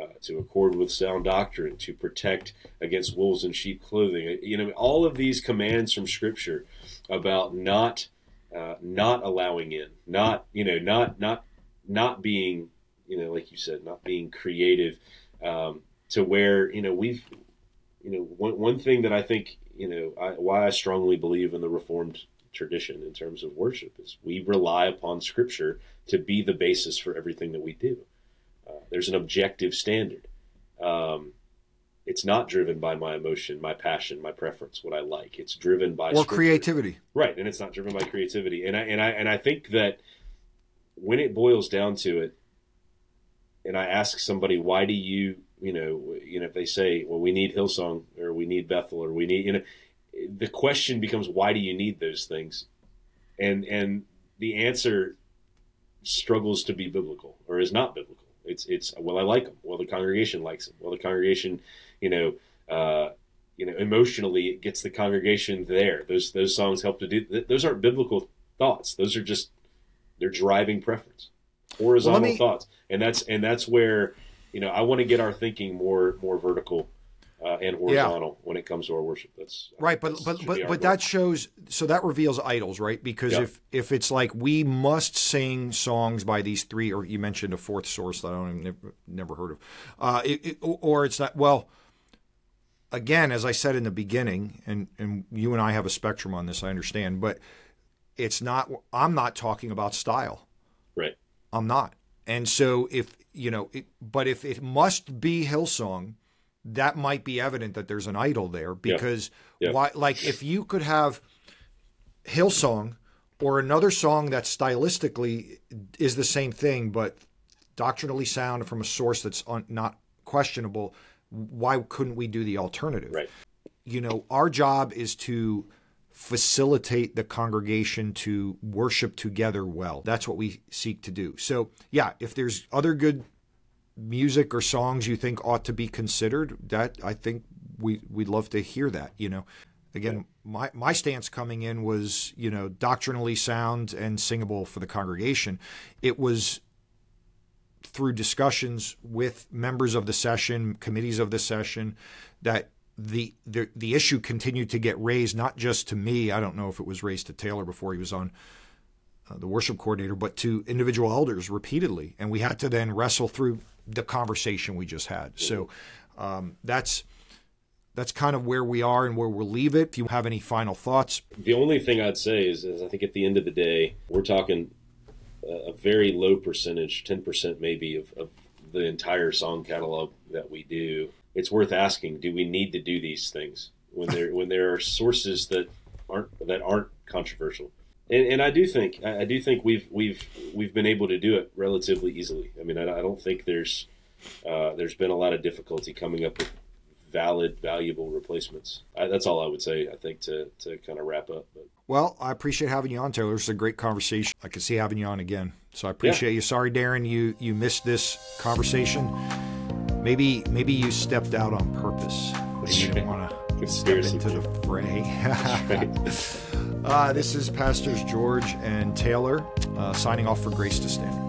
uh, to accord with sound doctrine, to protect against wolves in sheep clothing. You know, all of these commands from Scripture about not uh, not allowing in, not you know, not not not being you know, like you said, not being creative um, to where you know we've you know one one thing that I think you know I, why I strongly believe in the Reformed tradition in terms of worship is we rely upon Scripture to be the basis for everything that we do. Uh, there's an objective standard. Um, it's not driven by my emotion, my passion, my preference, what I like. It's driven by or Scripture. creativity. right? And it's not driven by creativity. And I and I and I think that when it boils down to it, and I ask somebody, why do you, you know, you know, if they say, well, we need Hillsong or we need Bethel or we need, you know, the question becomes, why do you need those things? And and the answer struggles to be biblical or is not biblical. It's it's well, I like them. Well, the congregation likes them. Well, the congregation, you know, uh, you know, emotionally, it gets the congregation there. Those those songs help to do. th- Those aren't biblical thoughts. Those are just they're driving preference, horizontal me- thoughts, and that's and that's where you know I want to get our thinking more more vertical uh, and horizontal when it comes to our worship. That's Right, but that's- but but but goal. that shows so that reveals idols, right? Because Yeah. if if it's like we must sing songs by these three, or you mentioned a fourth source that I don't even never, never heard of, uh, it, it- or it's not. Well, again, as I said in the beginning, and and you and I have a spectrum on this, I understand, but it's not. I'm not talking about style. right. I'm not. And so if you know, it, but if it must be Hillsong, that might be evident that there's an idol there because Yeah. why? Like if you could have Hillsong or another song that stylistically is the same thing but doctrinally sound from a source that's un, not questionable, why couldn't we do the alternative? Right. you know, our job is to facilitate the congregation to worship together well. That's what we seek to do. So, yeah, if there's other good music or songs you think ought to be considered, that I think we we'd love to hear that, you know. Again, my my stance coming in was, you know, doctrinally sound and singable for the congregation. It was through discussions with members of the session, committees of the session, that the, the the issue continued to get raised, not just to me. I don't know if it was raised to Taylor before he was on uh, the worship coordinator, but to individual elders repeatedly, and we had to then wrestle through the conversation we just had. So um, that's that's kind of where we are and where we'll leave it. If you have any final thoughts, The only thing I'd say is, is I think at the end of the day, we're talking a, very low percentage, 10% maybe, of, of the entire song catalog that we do. It's worth asking, do we need to do these things when there when there are sources that aren't that aren't controversial? And, and I do think I do think we've we've we've been able to do it relatively easily. I mean, I, I don't think there's uh, there's been a lot of difficulty coming up with valid, valuable replacements. I, that's all I would say. I think to to kind of wrap up. But well, I appreciate having you on, Taylor. Is a great conversation. I can see having you on again. So I appreciate you. Sorry, Darren, you you missed this conversation. Maybe maybe you stepped out on purpose. Maybe you didn't want to step into the fray. uh, this is Pastors George and Taylor uh, signing off for Grace to Stand.